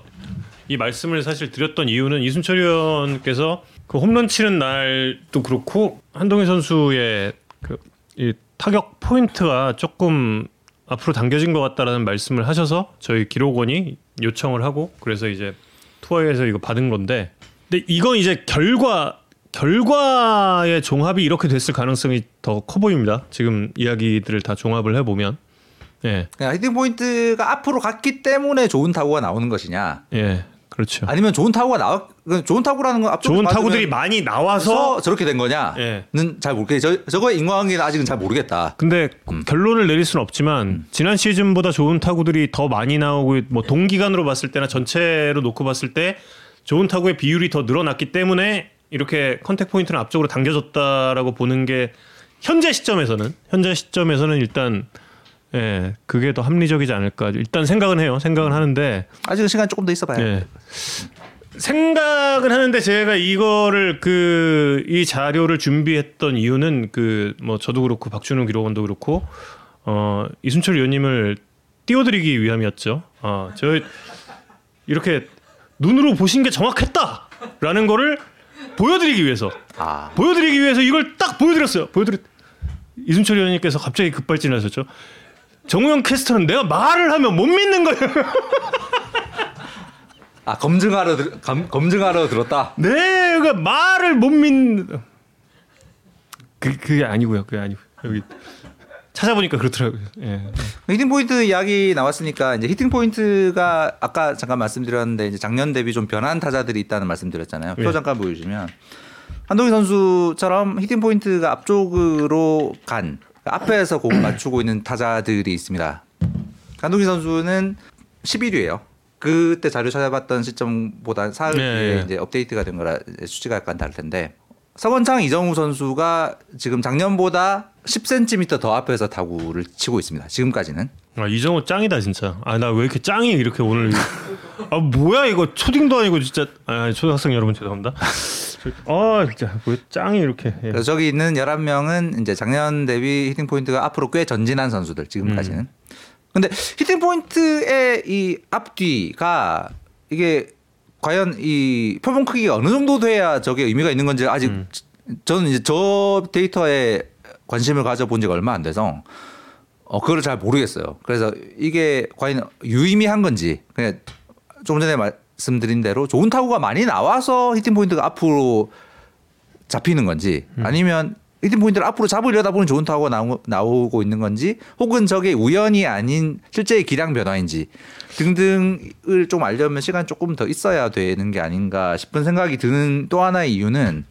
이 말씀을 사실 드렸던 이유는 이순철 의원께서 그 홈런 치는 날도 그렇고 한동희 선수의 그 이 타격 포인트가 조금 앞으로 당겨진 것 같다라는 말씀을 하셔서 저희 기록원이 요청을 하고 그래서 이제 투어에서 이거 받은 건데 근데 이건 이제 결과 결과의 종합이 이렇게 됐을 가능성이 더 커 보입니다. 지금 이야기들을 다 종합을 해 보면. 예, 그냥 hitting point가 앞으로 갔기 때문에 좋은 타구가 나오는 것이냐, 예, 그렇죠. 아니면 좋은 타구가 나와 그 좋은 타구라는 건 좋은 타구들이 많이 나와서 서 저렇게 된 거냐는 예. 잘 모르겠어요. 저 저거의 인과관계는 아직은 잘 모르겠다. 근데 결론을 내릴 수는 없지만 지난 시즌보다 좋은 타구들이 더 많이 나오고 뭐 동기간으로 봤을 때나 전체로 놓고 봤을 때 좋은 타구의 비율이 더 늘어났기 때문에 이렇게 컨택 포인트는 앞쪽으로 당겨졌다라고 보는 게 현재 시점에서는 현재 시점에서는 일단 예 그게 더 합리적이지 않을까 일단 생각은 해요 생각은 하는데 아직은 시간 이 조금 더 있어봐요. 예. 생각은 하는데 제가 이거를 그 이 자료를 준비했던 이유는 그 뭐 저도 그렇고 박준호 기록원도 그렇고 어 이순철 의원님을 띄워드리기 위함이었죠. 어저 이렇게 눈으로 보신 게 정확했다라는 거를 보여드리기 위해서 아, 보여드리기 위해서 이걸 딱 보여드렸어요. 보여드렸 이순철 의원님께서 갑자기 급발진하셨죠. 정우영 캐스터는 내가 말을 하면 못 믿는 거예요. 아 검증하러 들, 검, 검증하러 들었다. 내가 말을 못 믿는 그 그게 아니고요. 그게 아니고 여기 찾아보니까 그렇더라고요. 예. hitting point 이야기 나왔으니까 이제 hitting point가 아까 잠깐 말씀드렸는데 이제 작년 대비 좀 변한 타자들이 있다는 말씀드렸잖아요. 표 예. 잠깐 보여주시면 한동희 선수처럼 hitting point가 앞쪽으로 간 앞에서 공을 [clears throat] 맞추고 있는 타자들이 있습니다. 한동희 선수는 11위예요. 그때 자료 찾아봤던 시점보다 사흘 네, 뒤에 네. 이제 업데이트가 된 거라 수치가 약간 다를 텐데 서건창 이정후 선수가 지금 작년보다 10cm 더 앞에서 타구를 치고 있습니다. 지금까지는. 아 이정후 짱이다 진짜. 아 나 왜 이렇게 짱이 이렇게 오늘 아 뭐야 이거 초딩도 아니고 진짜 아 초등학생 여러분 죄송합니다. 저- 아 진짜 왜 짱이 이렇게 예. 그래서 저기 있는 11명은 이제 작년 대비 hitting point가 앞으로 꽤 전진한 선수들 지금까지는. 음. 근데 hitting point의 이 앞뒤가 이게 과연 이 표본 크기가 어느 정도 돼야 저게 의미가 있는 건지 아직 음. 저는 이제 저 데이터에 관심을 가져본 지가 얼마 안 돼서 어 그걸 잘 모르겠어요. 그래서 이게 과연 유의미한 건지 그냥 조금 전에 말 씀드린 대로 좋은 타구가 많이 나와서 hitting point가 앞으로 잡히는 건지 아니면 hitting point를 앞으로 잡으려다 보니 좋은 타구가 나오, 나오고 있는 건지 혹은 저게 우연이 아닌 실제의 기량 변화인지 등등을 좀 알려면 시간 조금 더 있어야 되는 게 아닌가 싶은 생각이 드는 또 하나의 이유는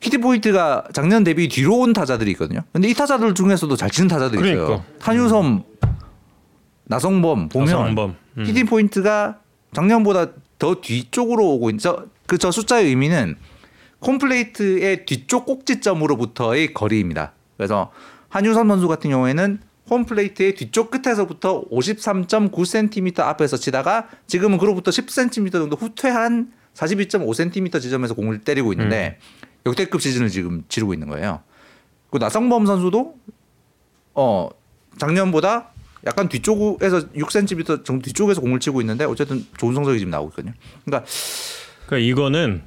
hitting point가 작년 대비 뒤로 온 타자들이 있거든요. 근데 이 타자들 중에서도 잘 치는 타자들이 있어요. 그러니까. 한유섬, 나성범 보면 나성범. 음. hitting point가 작년보다 더 뒤쪽으로 오고 있는 그저 숫자의 의미는 홈플레이트의 뒤쪽 꼭지점으로부터의 거리입니다. 그래서 한유섬 선수 같은 경우에는 홈플레이트의 뒤쪽 끝에서부터 53.9cm 앞에서 치다가 지금은 그로부터 10cm 정도 후퇴한 42.5cm 지점에서 공을 때리고 있는데 역대급 시즌을 지금 치르고 있는 거예요. 그 나성범 선수도 어 작년보다 약간 뒤쪽에서 6cm 정도 뒤쪽에서 공을 치고 있는데 어쨌든 좋은 성적이 지금 나오고 있거든요. 그러니까 그러니까 이거는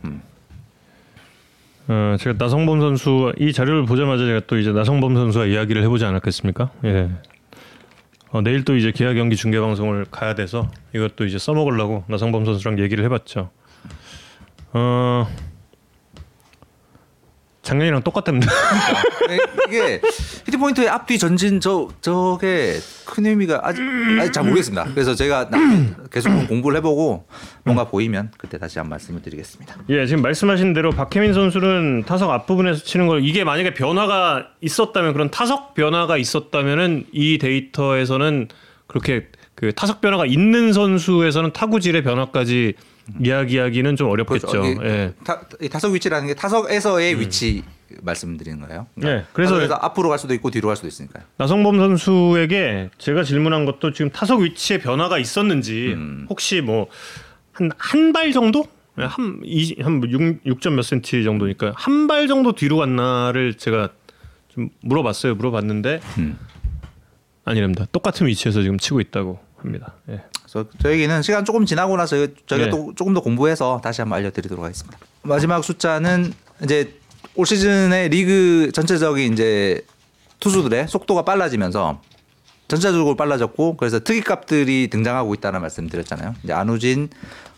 어, 제가 나성범 선수 이 자료를 보자마자 제가 또 이제 나성범 선수와 이야기를 해보지 않았겠습니까? 예. 어, 내일 또 이제 기아 경기 중계 방송을 가야 돼서 이것도 이제 써먹으려고 나성범 선수랑 얘기를 해봤죠. 어 작년이랑 똑같답니다. [laughs] 네, 이게 히트포인트의 앞뒤 전진 저 저게 큰 의미가 아직, 아직 잘 모르겠습니다. 그래서 제가 나- 계속 공부를 해보고 뭔가 보이면 그때 다시 한 말씀을 드리겠습니다. 예, 지금 말씀하신 대로 박혜민 선수는 타석 앞부분에서 치는 걸 이게 만약에 변화가 있었다면 그런 타석 변화가 있었다면은 이 데이터에서는 그렇게 그 타석 변화가 있는 선수에서는 타구질의 변화까지 이야기하기는 좀 어렵겠죠. 그렇죠. 이게 예. 타, 이 타석 위치라는 게 타석에서의 위치 말씀드리는 거예요. 예, 그래서- 그래서 앞으로 갈 수도 있고 뒤로 갈 수도 있으니까요. 나성범 선수에게 제가 질문한 것도 지금 타석 위치에 변화가 있었는지 음. 혹시 뭐 한 한 발 정도? 한한6점 몇 센치 정도니까 한 발 정도 뒤로 갔나를 제가 좀 물어봤어요. 물어봤는데 음. 아니랍니다. 똑같은 위치에서 지금 치고 있다고 합니다. 예. 그래서 저에게는 시간 조금 지나고 나서 저희가 네. 또 조금 더 공부해서 다시 한번 알려드리도록 하겠습니다. 마지막 숫자는 이제 올 시즌의 리그 전체적인 이제 투수들의 속도가 빨라지면서 전체적으로 빨라졌고 그래서 특이값들이 등장하고 있다는 말씀드렸잖아요. 이제 안우진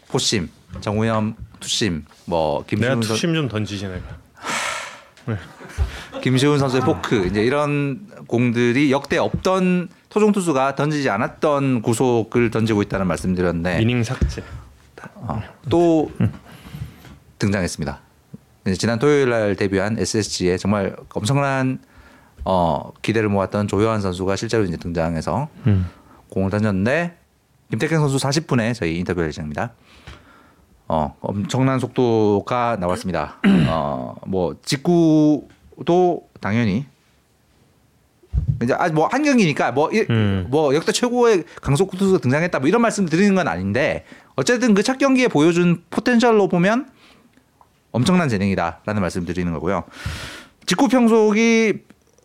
포심, 정우영 투심, 뭐 내가 김시훈 선 투심 좀 던지지 내가. 김시훈 선수의 포크 이제 이런 공들이 역대 없던 토종 투수가 던지지 않았던 구속을 던지고 있다는 말씀드렸는데 이닝 삭제. 어, 또 등장했습니다. 지난 토요일 날 데뷔한 SSG에 정말 엄청난 어, 기대를 모았던 조효환 선수가 실제로 이제 등장해서 음. 공을 던졌는데 김태경 선수 40분에 저희 인터뷰 예정입니다. 어, 엄청난 속도가 나왔습니다. 어, 뭐 직구도 당연히 이제 아직 뭐한 경기니까 뭐, 일- 음. 뭐 역대 최고의 강속 투수가 등장했다 뭐 이런 말씀 드리는 건 아닌데 어쨌든 그 첫 경기에 보여준 포텐셜로 보면 엄청난 재능이다라는 말씀 드리는 거고요. 직구 평속이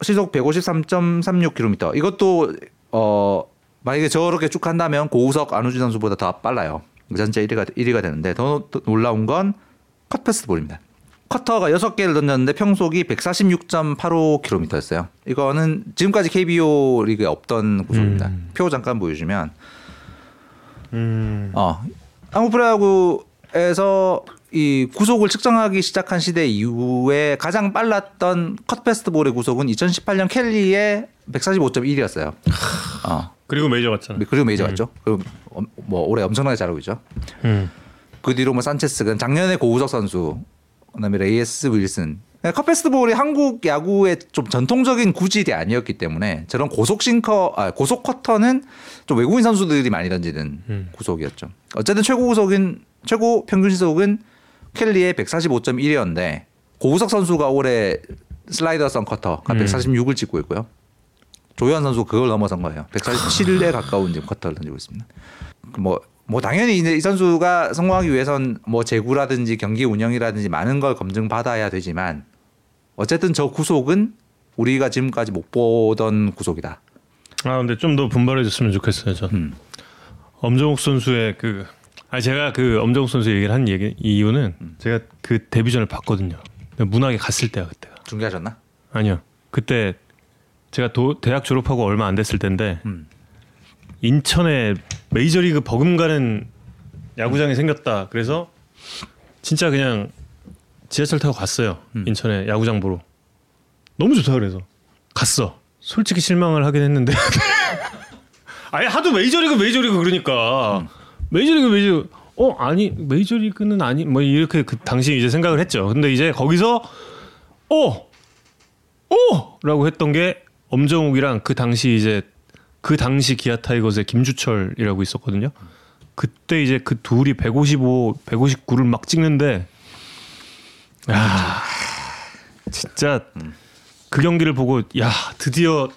시속 153.36km. 이것도 어 만약에 저렇게 쭉 한다면 고우석 안우진 선수보다 더 빨라요. 전체 1위가 1위가 되는데 더, 더 놀라운 건 컷패스트 볼입니다. 커터가 6개를 던졌는데 평속이 146.85km였어요. 이거는 지금까지 KBO 리그에 없던 구속입니다. 표 잠깐 보여주면 음. 어, 한국 프로야구에서 이 구속을 측정하기 시작한 시대 이후에 가장 빨랐던 컷패스트 볼의 구속은 2018년 켈리의 145.1이었어요. 어, 그리고 메이저 갔잖아. 그리고 메이저 갔죠. 그리고 엄- 뭐 올해 엄청나게 잘하고 있죠. 음. 그 뒤로 뭐 산체스건 작년에 고우석 선수, 그다음에 레이스 윌슨. 컷패스트 볼이 한국 야구의 좀 전통적인 구질이 아니었기 때문에 저런 고속 싱커, 아, 고속 커터는 좀 외국인 선수들이 많이 던지는 음. 구속이었죠. 어쨌든 최고 구속은 최고 평균 시속은 켈리의 145.1이었는데 고우석 선수가 올해 슬라이더성 커터가 음. 146을 찍고 있고요. 조현 선수 그걸 넘어선 거예요. 147에 가까운 지금 커터를 던지고 있습니다. 뭐, 뭐 당연히 이제 이 선수가 성공하기 위해선 뭐 제구라든지 경기 운영이라든지 많은 걸 검증 받아야 되지만 어쨌든 저 구속은 우리가 지금까지 못 보던 구속이다. 아 근데 좀 더 분발해줬으면 좋겠어요. 전. 음. 엄정욱 선수의 그, 아 제가 그 엄정욱 선수 얘기를 한 얘기 이유는 제가 그 데뷔전을 봤거든요. 문학에 갔을 때야 그때가. 중계하셨나? 아니요. 그때 제가 도, 대학 졸업하고 얼마 안 됐을 때인데 음. 인천에 메이저리그 버금가는 야구장이 생겼다. 그래서 진짜 그냥 지하철 타고 갔어요. 음. 인천에 야구장 보러. 너무 좋다 그래서 갔어. 솔직히 실망을 하긴 했는데. [laughs] 아예 하도 메이저리그 메이저리그 그러니까 음. 메이저리그 메이저 어 아니 메이저리그는 아니 뭐 이렇게 그 당시 이제 생각을 했죠. 근데 이제 거기서 어 오라고 했던 게 엄정욱이랑 그 당시 이제 그 당시 기아 타이거즈의 김주철이라고 있었거든요. 그때 이제 그 둘이 155, 159를 막 찍는데 야 진짜 그 경기를 보고 야 드디어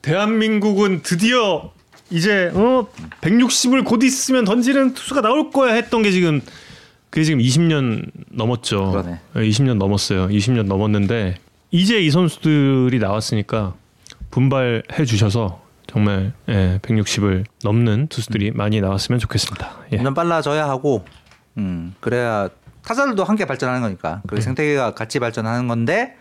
대한민국은 드디어 이제 어 160을 곧 있으면 던지는 투수가 나올 거야 했던 게 지금 그게 지금 20년 넘었죠. 그러네. 20년 넘었어요. 20년 넘었는데 이제 이 선수들이 나왔으니까 분발해 주셔서 정말 예, 160을 넘는 투수들이 많이 나왔으면 좋겠습니다. 예. 점점 빨라져야 하고, 음, 그래야 타자들도 함께 발전하는 거니까. 그리고 생태계가 같이 발전하는 건데,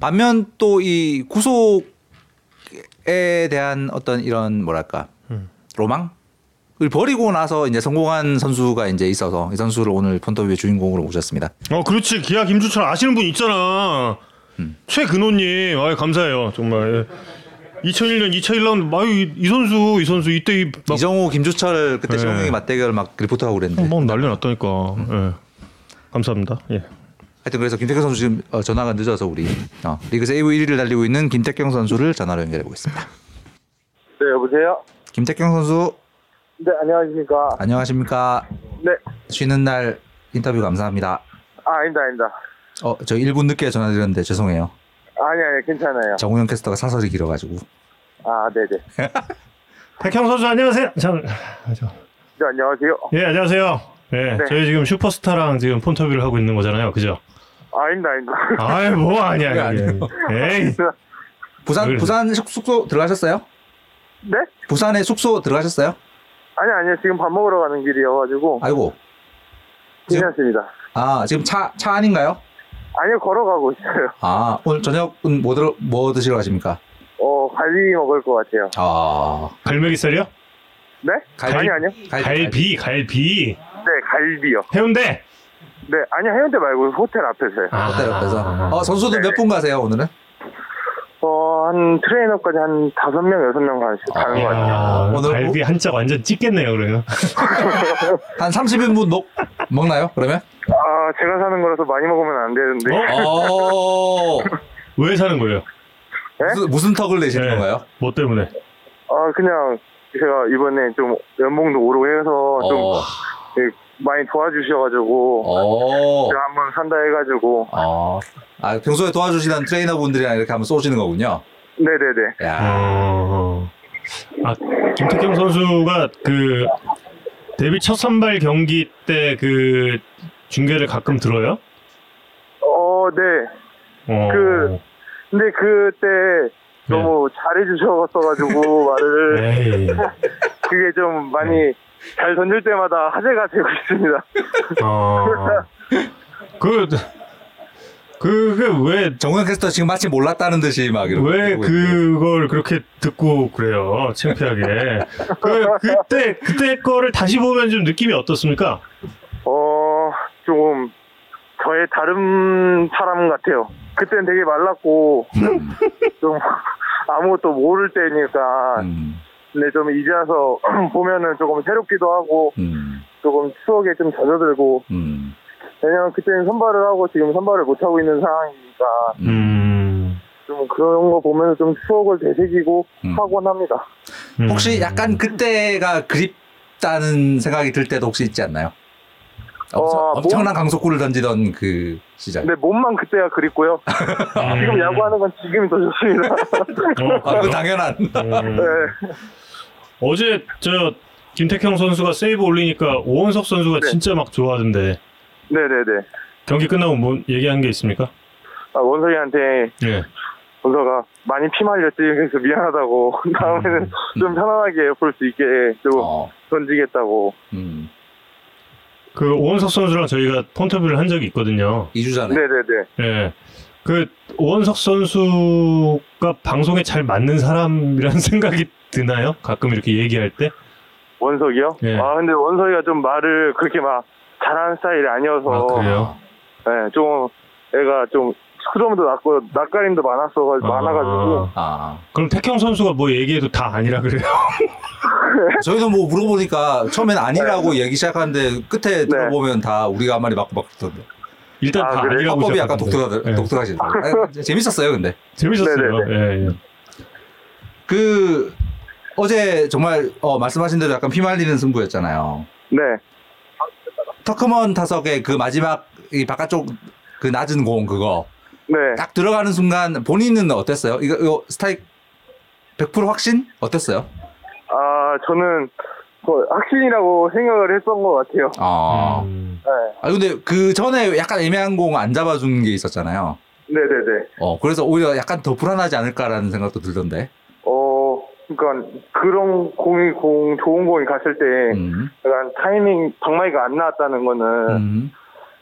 반면 또 이 구속에 대한 어떤 이런 뭐랄까, 로망? 을 버리고 나서 이제 성공한 선수가 이제 있어서 이 선수를 오늘 폰터뷰의 주인공으로 모셨습니다. 어 그렇지 기아 김주철 아시는 분 있잖아 최근호님 아 감사해요 정말 2001년 2차 1라운드 아유 이, 이 선수 이 선수 이때 이 막, 이정우, 김주철 그때 네. 시범경기 맞대결 막 리포트하고 그랬는데. 막 난리 났다니까 예. 감사합니다 예. 하여튼 그래서 김태경 선수 지금 어, 전화가 늦어서 우리 어, 리그 세이브 1위를 달리고 있는 김태경 선수를 전화로 연결해 보겠습니다. 네, 여보세요? 김태경 선수 네, 안녕하십니까. 안녕하십니까? 네. 쉬는 날 인터뷰 감사합니다. 아, 아닙니다, 아닙니다. 어, 저 1분 늦게 전화드렸는데 죄송해요. 아니, 아니, 괜찮아요. 정우영 캐스터가 사설이 길어가지고. 아, 네네. [laughs] 백형 선수 안녕하세요 참, 아, 저, 네, 안녕하세요. 예 안녕하세요 예 네. 저희 지금 슈퍼스타랑 지금 폰터뷰를 하고 있는 거잖아요 그죠 아, 아닙니다, 아닙니다. 아이 뭐 아니야 그게 이게. 에이 부산 왜 부산 숙- 숙소 들어가셨어요? 네? 부산에 숙소 들어가셨어요? 아니, 아니요. 지금 밥 먹으러 가는 길이어가지고. 아이고. 괜찮습니다. 아 지금 차차 안인가요? 아니요, 걸어가고 있어요. 아 오늘 저녁은 뭐, 들어, 뭐 드시러 가십니까? 어, 갈비 먹을 것 같아요. 아 갈매기살이요 네? 갈비? 아니, 아니요. 갈비 갈비 네, 갈비요. 해운대 네, 아니요. 해운대 말고 호텔 앞에서요. 아. 호텔 앞에서. 어 선수들 몇분 가세요 오늘은? 어, 한 트레이너까지 한 다섯 명, 여섯 명 가는 것 같아요. 야, 오늘 갈비 한짝 완전 찢겠네요 그래요 [laughs] 한 30인분 먹 먹나요? 그러면? 아, 제가 사는 거라서 많이 먹으면 안 되는데. 어 [laughs] 왜 사는 거예요 네? 무슨, 무슨 턱을 내시는 네. 건가요? 뭐 때문에 아, 그냥 제가 이번에 좀 연봉도 오르고 해서 좀 어, 예, 많이 도와주셔가지고 어, 제가 한번 산다 해가지고 어. 아 평소에 도와주시는 트레이너분들이랑 이렇게 한번 쏘시는 거군요. 네네네 야, 어... 아 김태경 선수가 그 데뷔 첫 선발 경기 때 그 중계를 가끔 들어요? 어 네 어... 그- 근데 그때 네. 너무 잘해주셔가지고 [laughs] 말을 에이. [laughs] 그게 좀 많이 네. 잘 던질 때마다 화제가 되고 있습니다 어... [laughs] 그 그게 왜 정우영 캐스터 지금 마치 몰랐다는 듯이 막 이러고 왜. 그걸 그렇게 듣고 그래요? 창피하게. 그 그때 그때 거를 다시 보면 좀 느낌이 어떻습니까? 어좀 저의 다른 사람 같아요 그때는 되게 말랐고 음, 좀 아무것도 모를 때니까 음, 근데 좀 이제 와서 [clears throat] 보면은 조금 새롭기도 하고 음, 조금 추억에 좀 젖어들고 음, 왜냐면 그때는 선발을 하고 지금 선발을 못 하고 있는 상황이니까 음. 좀 그런 거 보면 좀 추억을 되새기고 음. 하곤 합니다. 음. 혹시 약간 그때가 그립다는 생각이 들 때도 혹시 있지 않나요? 엄청, 어, 엄청난 강속구를 던지던 그 시절. 근데 몸만 그때가 그립고요. 음. 지금 야구하는 건 지금이 더 좋습니다. 어, 아, 그 당연한. 음. 네. 어제 저 김태형 선수가 세이브 올리니까 오원석 선수가 네. 진짜 막 좋아하던데 네네네. 경기 끝나고 뭐 얘기한 게 있습니까? 아, 원석이한테 예. 원석아 많이 피 말렸지 그래서 미안하다고 [laughs] 다음에는 좀 편안하게 볼 수 있게 좀 어, 던지겠다고. 음, 그 오원석 선수랑 저희가 폰터뷰를 한 적이 있거든요. 2주 전에. 네네네. 예. 그 오원석 선수가 방송에 잘 맞는 사람이라는 [laughs] 생각이 드나요? 가끔 이렇게 얘기할 때? 원석이요? 네. 아 근데 원석이가 좀 말을 그렇게 막 잘하는 스타일이 아니어서 아, 그래요? 네, 좀 애가 좀 스크럼도 낮고 낯가림도 많았어 많아가지고 아, 그럼 태형 선수가 뭐 얘기해도 다 아니라 그래요? [laughs] 저희도 뭐 물어보니까 처음엔 아니라고 얘기 시작하는데 끝에 들어보면 다 우리가 한 마리 맞고 막 그러던데. 일단 아, 다 그래요? 아니라고 화법이 약간. 독특하, 예. 독특하시더라고요. 아, 재밌었어요, 근데. 재밌었어요. 예, 예. 그, 어제 정말, 어, 말씀하신 대로 약간 피말리는 승부였잖아요. 네. 터크먼 타석의 그 마지막, 이 바깥쪽 그 낮은 공, 그거. 네. 딱 들어가는 순간 본인은 어땠어요? 이거, 이거 스타이크 100% 확신 어땠어요? 아 저는 뭐 확신이라고 생각을 했던 것 같아요. 아, 음. 네, 아 근데 그 전에 약간 애매한 공 안 잡아준 게 있었잖아요. 네네네. 어 그래서 오히려 약간 더 불안하지 않을까라는 생각도 들던데. 어, 그러니까 그런 공이 공 좋은 공이 갔을 때 음, 약간 타이밍 방망이가 안 나왔다는 거는 음,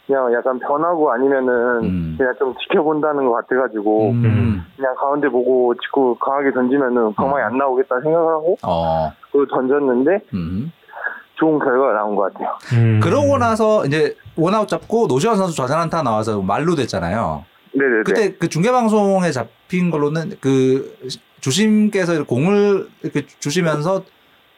그냥 약간 변하고 아니면은 음. 그냥 좀 지켜본다는 것 같아가지고 음, 그냥 가운데 보고 직구 강하게 던지면은 방망이 안 나오겠다 생각하고 어, 그걸 던졌는데 음. 좋은 결과가 나온 것 같아요. 음. 그러고 나서 이제 원아웃 잡고 노지환 선수 좌전안타 나와서 말로 됐잖아요. 네네네. 그때 그 중계 방송에 잡힌 걸로는 그 주심께서 이렇게 공을 이렇게 주시면서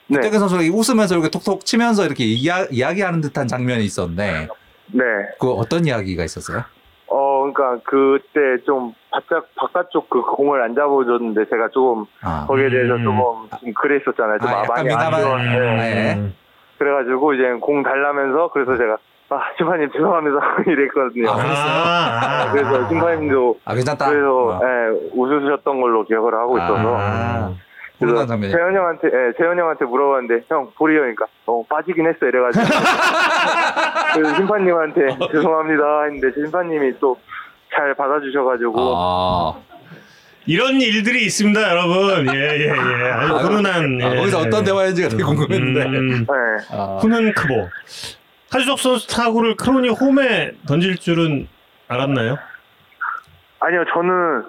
네. 박태근 선수가 웃으면서 이렇게 톡톡 치면서 이렇게 이야, 이야기하는 듯한 장면이 있었는데 네. 그 어떤 이야기가 있었어요? 어, 그러니까 그때 좀 바짝 바깥쪽 그 공을 안 잡아줬는데 제가 조금 아, 거기에 대해서 음. 조금 좀 그랬었잖아요. 좀 아, 많이 안 좋아. 네. 네. 음. 그래가지고 이제 공 달라면서 그래서 제가 아 심판님 죄송합니다 [laughs] 이랬거든요. 아, 그랬어요? 아, 그래서 심판님도 아 괜찮다. 그래서 어. 예, 웃으셨던 걸로 기억을 하고 있어서 아, 그래서. 재현 형한테 예, 재현 형한테 물어봤는데 형 볼이 형이니까 어 빠지긴 했어 이래가지고 [laughs] 그래서 심판님한테 죄송합니다 했는데 심판님이 또 잘 받아주셔가지고 아, 이런 일들이 있습니다, 여러분. 예, 예, 예. 아주 훈훈한. 아, 예. 거기서 어떤 대화인지가 되게 궁금했는데. 음, 네. 아, 훈훈 크보. 하주석 선수 타구를 크로니 홈에 던질 줄은 알았나요? 아니요 저는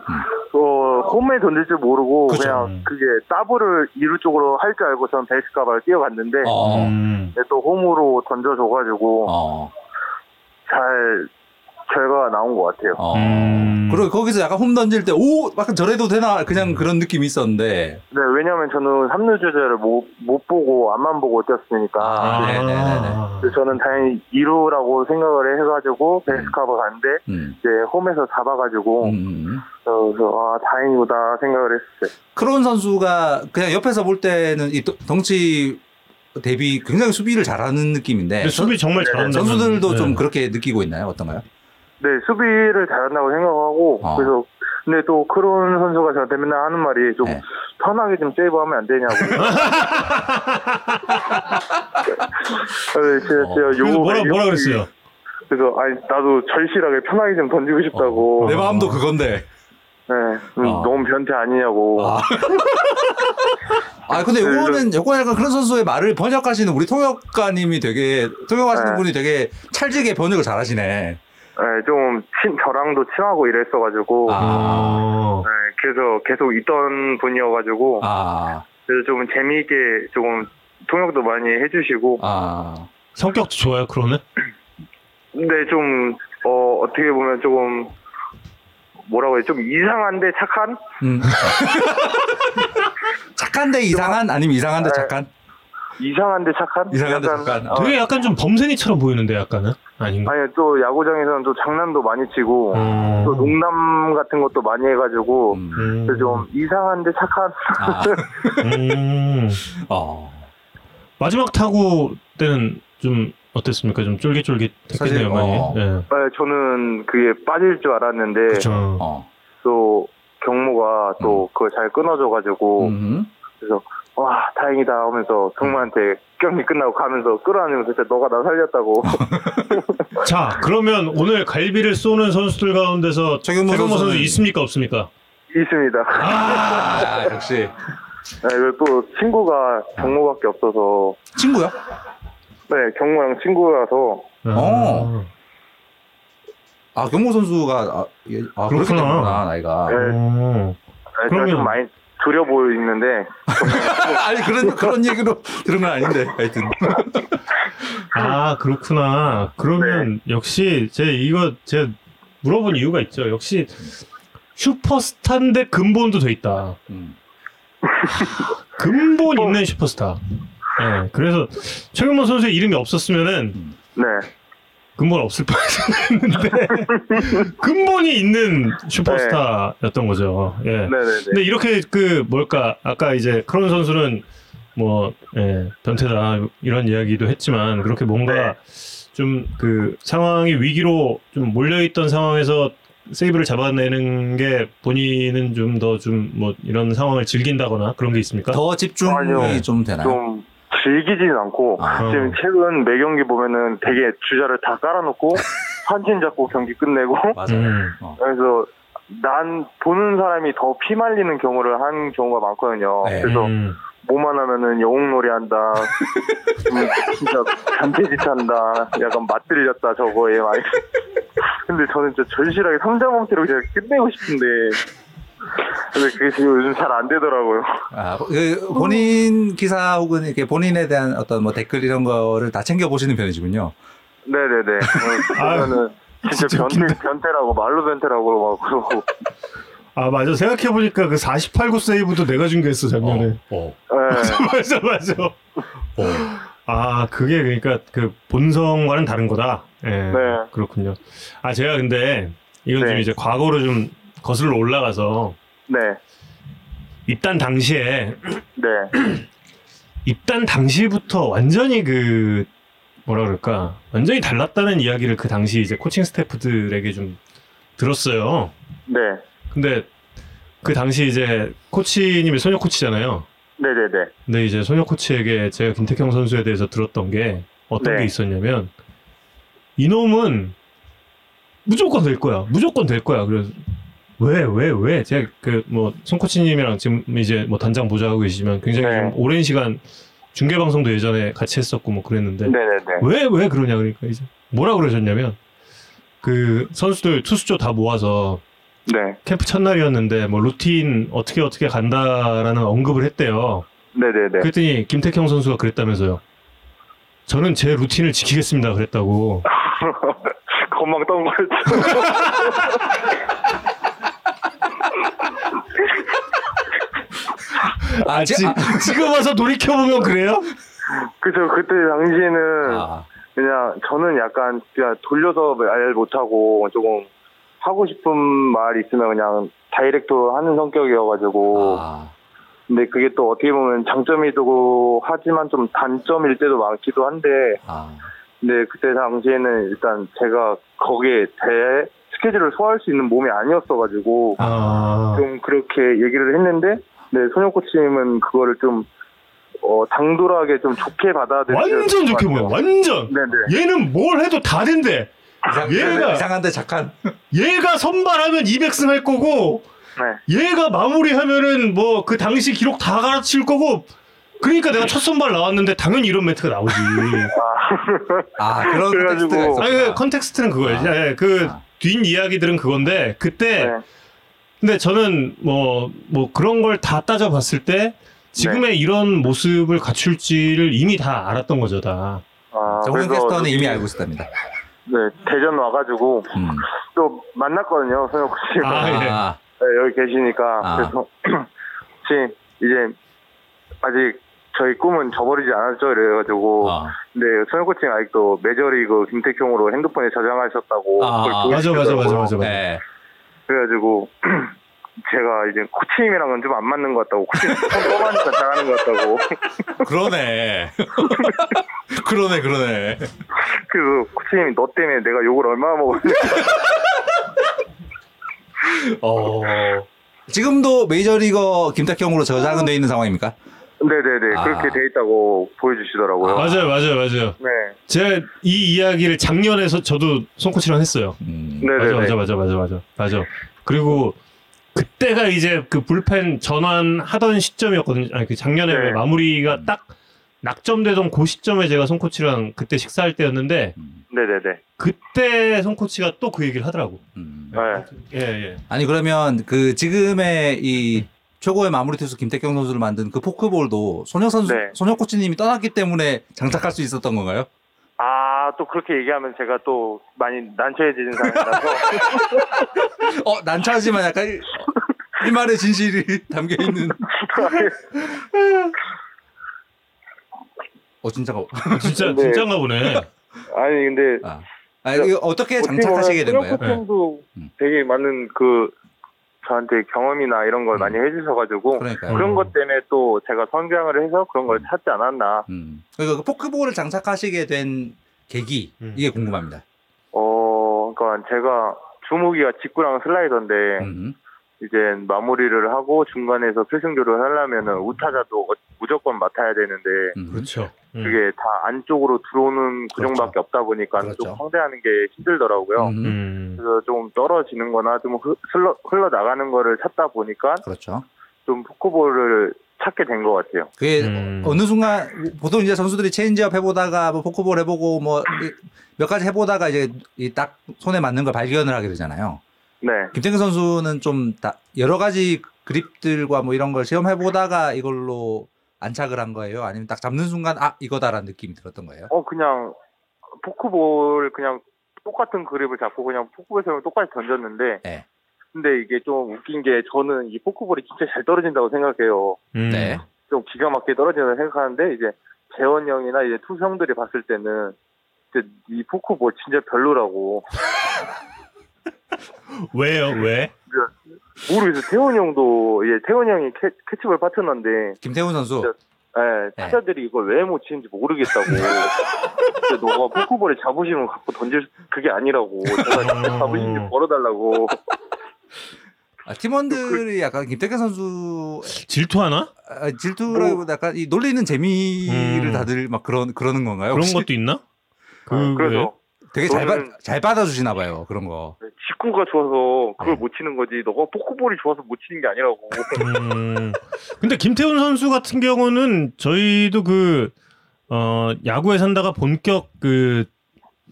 어, 홈에 던질 줄 모르고 그쵸. 그냥 그게 더블을 이루 쪽으로 할 줄 알고 저는 베이스 가바를 뛰어갔는데 어, 음. 네, 또 홈으로 던져줘가지고 어, 잘 결과가 나온 것 같아요. 어. 음. 그리고 거기서 약간 홈 던질 때, 오, 약간 저래도 되나? 그냥 그런 느낌이 있었는데. 네, 왜냐면 저는 3루 주자를 못, 못 보고 앞만 보고 뛰었으니까 아, 네네네네. 그래서 저는 다행히 2루라고 생각을 해가지고 베이스 커버 갔는데 음. 이제 홈에서 잡아가지고 음. 그래서 아 다행이다 생각을 했어요. 크론 선수가 그냥 옆에서 볼 때는 이 덩- 덩치 대비 굉장히 수비를 잘하는 느낌인데 수비 정말 잘한다. 선수들도 좀 네. 그렇게 느끼고 있나요? 어떤가요? 네, 수비를 잘한다고 생각하고 어. 그래서 근데 또 크론 선수가 저한테 맨날 하는 말이 좀 네. 편하게 좀 세이브하면 안 되냐고. [laughs] 네, 제가, 제가 어. 그래서 요거 뭐라 뭐라 그랬어요? 그래서 아니 나도 절실하게 편하게 좀 던지고 싶다고. 내 마음도 그건데. 네, 음, 어. 너무 변태 아니냐고. 아. 아 근데 네, 이거는 여권 약간 그런 선수의 말을 번역하시는 우리 통역가님이 되게 통역하시는 네. 분이 되게 찰지게 번역을 잘하시네. 네, 좀 친, 저랑도 친하고 이랬어가지고. 아. 어. 네, 그래서 계속 있던 분이어가지고. 아, 그래서 좀 재미있게 조금 통역도 많이 해주시고. 아, 성격도 좋아요, 크로는? 근데 좀, 어, 어떻게 보면 조금, 뭐라고 해야 좀 이상한데 착한? 음. [laughs] 착한데 이상한 아니면 이상한데 네. 착한? 이상한데 착한? 이상한데 약간, 착한. 어, 되게 약간 좀 범생이처럼 보이는데 약간은 아닌가? 아니, 또 야구장에서는 또 장난도 많이 치고, 음. 또 농담 같은 것도 많이 해가지고, 음. 음. 좀 이상한데 착한? 아, 음. 어. 마지막 타구 때는 좀 어땠습니까? 좀 쫄깃쫄깃했겠네요, 사실, 많이. 어. 예. 네, 저는 그게 빠질 줄 알았는데. 어. 또 경모가 또 그걸 잘 끊어줘가지고, 음. 그래서, 와, 다행이다 하면서 경모한테 경기 끝나고 가면서 끌어안으면서 진짜 너가 나 살렸다고. [laughs] 자, 그러면 오늘 갈비를 쏘는 선수들 가운데서 최경모 최경모 선수 있습니까, 없습니까? 있습니다. 아, [laughs] 역시. 네, 또 친구가 경모밖에 없어서, 친구요? 네, 경모랑 친구라서, 어. 아, 경모 선수가, 아, 예, 아 그렇구나. 나이가. 네. 어. 네, 그러면- 좀 많이 두려 보이는데, [laughs] 아니, 그런, 그런 얘기로 들은 건 아닌데, 하여튼. [laughs] 아, 그렇구나. 그러면 네. 역시 제 이거 제가 물어본 이유가 있죠. 역시 슈퍼스타인데 근본도 돼 있다. 음. [laughs] 근본 있는 슈퍼스타. 네, 그래서 최경모 선수의 이름이 없었으면은 네. 근본 없을 뻔했는데 [laughs] 근본이 있는 슈퍼스타였던 거죠. 예. 네네네. 근데 이렇게 그 뭘까 아까 이제 크론 선수는 뭐 예, 변태다 이런 이야기도 했지만 그렇게 뭔가 네. 좀그 상황이 위기로 좀 몰려있던 상황에서 세이브를 잡아내는 게 본인은 좀 더 좀 뭐 이런 상황을 즐긴다거나 그런 게 있습니까? 더 집중이 아니요. 좀 되나요? 좀 즐기지는 않고 아. 지금 최근 매 경기 보면은 되게 주자를 다 깔아놓고 [laughs] 한진 잡고 경기 끝내고. 음. [laughs] 어. 그래서 난 보는 사람이 더 피말리는 경우를 한 경우가 많거든요. 네. 그래서 음. 뭐만 하면은 영웅놀이 한다. 음, 진짜 잔태짓 한다. 약간 맞들렸다 저거에 많이. [laughs] 근데 저는 진짜 절실하게 삼자범퇴로 그냥 끝내고 싶은데. 근데 그게 지금 요즘 잘 안 되더라고요. 아, 그 본인 기사 혹은 이렇게 본인에 대한 어떤 뭐 댓글 이런 거를 다 챙겨 보시는 편이시군요. 네네네. 그러면은 진짜 진짜 변태, 웃긴다. 변태라고 말로 변태라고 막 그러고. 아 맞아 생각해 보니까 그 48구 세이브도 내가 준비했어 작년에. 어. 네. [laughs] 맞아 맞아. 어. 아 그게 그러니까 그 본성과는 다른 거다. 예. 네. 그렇군요. 아 제가 근데 이건 좀 네. 이제 과거로 좀 거슬러 올라가서 네. 입단 당시에 네. [clears throat] 입단 당시부터 완전히 그 뭐라 그럴까 완전히 달랐다는 이야기를 그 당시 이제 코칭 스태프들에게 좀 들었어요. 네. 근데 그 당시 이제 코치님이 소녀 코치잖아요. 네네네. 근데 이제 소녀 코치에게 제가 김태경 선수에 대해서 들었던 게 어떤 네. 게 있었냐면 이놈은 무조건 될 거야. 무조건 될 거야. 그래서 왜, 왜, 왜? 제가 그뭐 손코치님이랑 지금 이제 뭐 단장 보좌하고 계시지만 굉장히 네. 좀 오랜 시간 중계 방송도 예전에 같이 했었고 뭐 그랬는데 네네네. 왜, 왜 그러냐 그러니까 이제 뭐라 그러셨냐면 그 선수들 투수조 다 모아서 네. 캠프 첫날이었는데 뭐 루틴 어떻게 어떻게 간다라는 언급을 했대요. 네네네. 그랬더니 김태형 선수가 그랬다면서요. 저는 제 루틴을 지키겠습니다. 그랬다고. [laughs] 건망 떤 거였죠. [laughs] 아, 지, 지, 아, 지금 와서 돌이켜 보면 그래요? 그죠. 그때 당시에는 아, 그냥 저는 약간 그냥 돌려서 말 못하고 조금 하고 싶은 말 있으면 그냥 다이렉트로 하는 성격이어가지고. 아, 근데 그게 또 어떻게 보면 장점이고 하지만 좀 단점일 때도 많기도 한데. 아, 근데 그때 당시에는 일단 제가 거기에 대 스케줄을 소화할 수 있는 몸이 아니었어가지고 아, 좀 그렇게 얘기를 했는데 네 소녀 코치님은 그거를 좀 어, 당돌하게 좀 좋게 받아들이는 완전 좋게 보여. 완전. 네네 얘는 뭘 해도 다 된대. 이상, 얘가- 이상한데 착한. 얘가 선발하면 200승 할 거고, 네. 얘가 마무리하면은 뭐 그 당시 기록 다 갈아칠 거고, 그러니까 내가 첫 선발 나왔는데 당연히 이런 멘트가 나오지. 아, 그런 그래가지고- context가. 아니, 그 context는 그거예요. 아. 예, 그 아. 뒷 이야기들은 그건데, 그때 네. 근데 저는 뭐, 뭐 그런 걸 다 따져봤을 때 지금의 네. 이런 모습을 갖출지를 이미 다 알았던 거죠, 다. 아, 정훈 캐스터는 이미 알고 있었답니다. 네 대전 와가지고 음. 또 만났거든요 소녀 코치님 아, 예. 아, 네, 여기 계시니까 아. 그래서 혹시 이제 아직 저희 꿈은 저버리지 않았죠 이래가지고 아, 근데 소녀 코치님 아직도 메저리그 김태형으로 핸드폰에 저장하셨다고 아, 맞아, 맞아. 맞아, 맞아, 맞아. 네. 그래가지고 [clears throat] 제가 이제 코치님이랑은 좀 안 맞는 것 같다고 코치님 손 떠마니까 잘하는 것 같다고 [laughs] 그러네. [laughs] 그러네, 그러네. 그래서 코치님이 너 때문에 내가 욕을 얼마나 먹었는지 [laughs] 어. 지금도 메이저리거 김탁형으로 저장은 돼 있는 상황입니까? 네네네 아. 그렇게 돼 있다고 보여주시더라고요 맞아요, 맞아요, 맞아요. 네 제가 이 이야기를 작년에 서 저도 손코치랑 했어요. 음. 네네네 맞아, 맞아, 맞아, 맞아, 맞아, 맞아. 그리고 그때가 이제 그 불펜 전환하던 시점이었거든요. 아니, 그 작년에 네. 마무리가 딱 낙점되던 그 시점에 제가 손코치랑 그때 식사할 때였는데 네네네 그때 손코치가 또 그 얘기를 하더라고. 음. 네. 예, 예. 아니 그러면 그 지금의 이 최고의 마무리 투수 김태경 선수를 만든 그 포크볼도 소녀 선수 네. 소녀 코치님이 떠났기 때문에 장착할 수 있었던 건가요? 아 또 그렇게 얘기하면 제가 또 많이 난처해지는 사람이라서 [laughs] 어 난처하지만 약간 이- 이 말의 진실이 [laughs] 담겨 있는. 어 진짜가. 진짜 네. 진짜인가 보네. 아니 근데 아, 아 이거 어떻게 장착하시게 된 거예요? 코치님도 음. 되게 많은 그 저한테 경험이나 이런 걸 음. 많이 해주셔가지고 그러니까요. 그런 것 때문에 또 제가 성장을 해서 그런 걸 찾지 않았나. 음. 그러니까 그 포크볼을 장착하시게 된 계기 음. 이게 궁금합니다. 어, 그러니까 제가 주무기가 직구랑 슬라이더인데 음. 이제 마무리를 하고 중간에서 필승조를 하려면은 우타자도 어- 무조건 맡아야 되는데 음. 그렇죠. 음. 그게 다 안쪽으로 들어오는 구종밖에 없다 보니까 그렇죠. 좀 상대하는 게 힘들더라고요. 음. 음. 그래서 좀 떨어지는 거나 좀 흐- 흘러, 흘러 나가는 거를 찾다 보니까 그렇죠. 좀 포크볼을 찾게 된 것 같아요. 그게 음. 어느 순간 보통 이제 선수들이 체인지업 해보다가 뭐 포크볼 해보고 뭐 몇 가지 해보다가 이제 이딱 손에 맞는 걸 발견을 하게 되잖아요. 네. 김택형 선수는 좀 다 여러 가지 그립들과 뭐 이런 걸 시험해 보다가 이걸로 안착을 한 거예요? 아니면 딱 잡는 순간 아 이거다라는 느낌이 들었던 거예요? 어, 그냥 포크볼 그냥 똑같은 그립을 잡고 그냥 포크볼처럼 똑같이 던졌는데 네. 근데 이게 좀 웃긴 게 저는 이 포크볼이 진짜 잘 떨어진다고 생각해요. 음. 네. 좀 기가 막히게 떨어진다고 생각하는데 이제 재원 형이나 이제 투수 형들이 봤을 때는 이제 이 포크볼 진짜 별로라고 [laughs] 왜요? 왜? 모르겠어요. 태훈 형도 이제 태훈 형이 캐, 캐치볼 파트너인데 김태훈 선수 진짜- 예, 네. 타자들이 이걸 왜 못 치는지 모르겠다고. [laughs] 근데 너가 포크볼에 자부심을 갖고 던질 그게 아니라고. 제가 자부심 좀 벌어달라고. 아, 팀원들이 약간 김태균 선수 질투하나? 아, 질투라기보다 약간 이 놀리는 재미를 음. 다들 막 그런 그러는 건가요? 그런 혹시? 것도 있나? 그 아, 그래서 되게 잘, 받, 저는- 잘 받아주시나 봐요 그런 거. 직구가 좋아서 그걸 네. 못 치는 거지. 너가 포크볼이 좋아서 못 치는 게 아니라고. 음. 근데 김태훈 선수 같은 경우는 저희도 그 어, 야구에 산다가 본격 그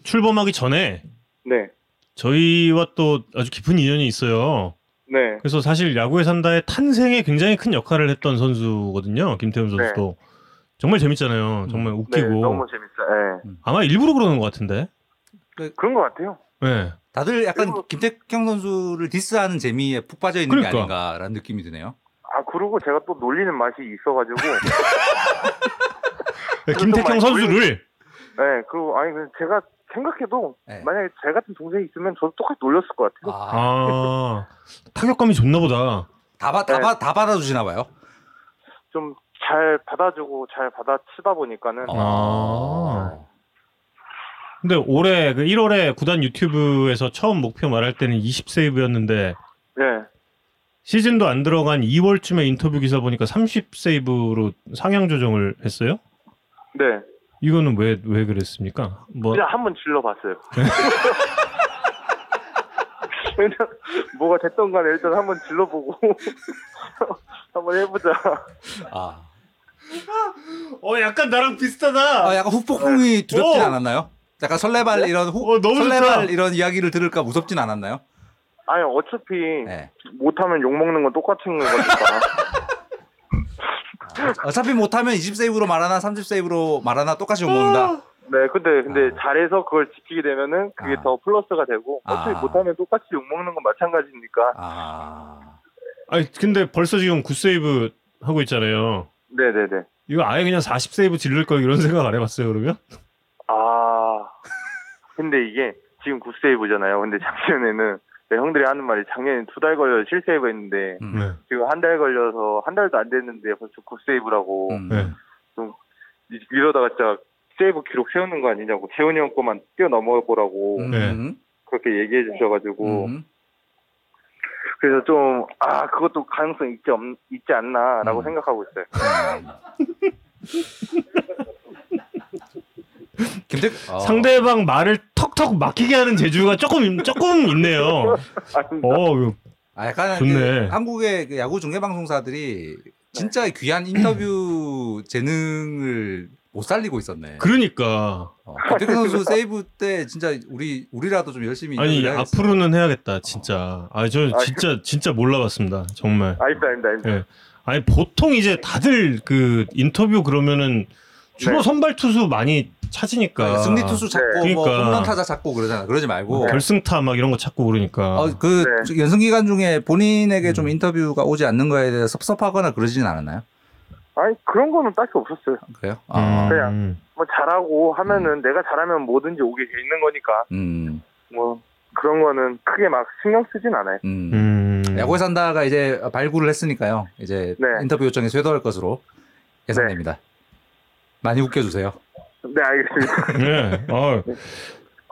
출범하기 전에 네. 저희와 또 아주 깊은 인연이 있어요. 네. 그래서 사실 야구에 산다의 탄생에 굉장히 큰 역할을 했던 선수거든요. 김태훈 선수도 정말 재밌잖아요. 정말 네. 웃기고 너무 재밌어요. 예. 아마 일부러 그러는 것 같은데. 그런 것 같아요. 네. 다들 약간 그리고- 김태경 선수를 디스하는 재미에 푹 빠져 있는 게 그러니까. 아닌가라는 느낌이 드네요. 아, 그리고 제가 또 놀리는 맛이 있어가지고. [laughs] 네, 김태형 많이 선수를 네. 그리고, 아니, 그냥 제가 생각해도 네. 만약에 제 같은 동생이 있으면 저도 똑같이 놀렸을 것 같아요. 아, 아 타격감이 좋나 보다. 다, 받, 다, 네. 받, 다 받아주시나 봐요. 좀 잘 받아주고 잘 받아치다 보니까는. 아. 근데 올해 그 1월에 구단 유튜브에서 처음 목표 말할 때는 20세이브였는데 네. 시즌도 안 들어간 2월쯤에 인터뷰 기사 보니까 30세이브로 상향 조정을 했어요? 네. 이거는 왜 왜 그랬습니까? 뭐 그냥 한번 질러봤어요. [laughs] 그냥 뭐가 됐던 간에 일단 한번 질러보고 [laughs] 한번 해보자. 아, 어 약간 나랑 비슷하다. 아 약간 훅폭풍이 두렵진 오! 않았나요? 약간 설레발 이런 훅, 어, 너무 설레발 좋다. 이런 이야기를 들을까 무섭진 않았나요? 아니 어차피 네. 못하면 욕 먹는 건 똑같은 거니까. [laughs] 어차피 못하면 20세이브로 말하나 30세이브로 말하나 똑같이 못 먹는다. 네, 근데 근데 아. 잘해서 그걸 지키게 되면은 그게 아. 더 플러스가 되고 어차피 아. 못하면 똑같이 욕 먹는 건 마찬가지니까. 아, 아니 근데 벌써 지금 9세이브 하고 있잖아요. 네, 네, 네. 이거 아예 그냥 40세이브 질릴 걸 이런 [laughs] 생각 안 해봤어요 그러면? 아, 근데 이게 지금 9세이브잖아요. 근데 작년에는 네, 형들이 하는 말이 작년에 두 달 걸려 7세이브 했는데 음. 네. 지금 한 달 걸려서 한 달도 안 됐는데 벌써 9세이브라고 음. 네. 이러다가 진짜 세이브 기록 세우는 거 아니냐고 태훈이 형 거만 뛰어넘어 보라고 음. 네. 그렇게 얘기해 주셔가지고 음. 그래서 좀 아 그것도 가능성 있지 없, 있지 않나라고 음. 생각하고 있어요. 김태 어. 상대방 말을 턱턱 막히게 하는 재주가 조금 조금 있네요. [laughs] 어, 아, 약간 좋네. 그 한국의 그 야구 중계 방송사들이 진짜 귀한 인터뷰 [clears throat] 재능을 못 살리고 있었네. 그러니까 어, 김태균 선수 세이브 때 진짜 우리 우리라도 좀 열심히 아니 해야겠어. 앞으로는 해야겠다 진짜. 아 저 진짜 진짜 몰라봤습니다 정말. 아닙니다, 아닙니다, 아닙니다. 예. 아니 보통 이제 다들 그 인터뷰 그러면은 주로 네. 선발 투수 많이 찾으니까 그러니까 승리 투수 찾고 네. 뭐 그러니까. 홈런 타자 찾고 그러잖아. 그러지 말고 결승타 막 이런 거 찾고 그러니까. 어, 그 네. 연승 기간 중에 본인에게 음. 좀 인터뷰가 오지 않는 거에 대해 섭섭하거나 그러지는 않았나요? 아니 그런 거는 딱히 없었어요. 그래요? 아, 그냥. 뭐 잘하고 하면은 내가 잘하면 뭐든지 오게 돼 있는 거니까 음, 뭐 그런 거는 크게 막 신경 쓰진 않아요. 음. 음. 야구에 산다가 이제 발굴을 했으니까요. 이제 네. 인터뷰 요청에 쇄도할 것으로 예상됩니다. 많이 웃겨주세요. 네 알겠습니다. [laughs] 네. 어.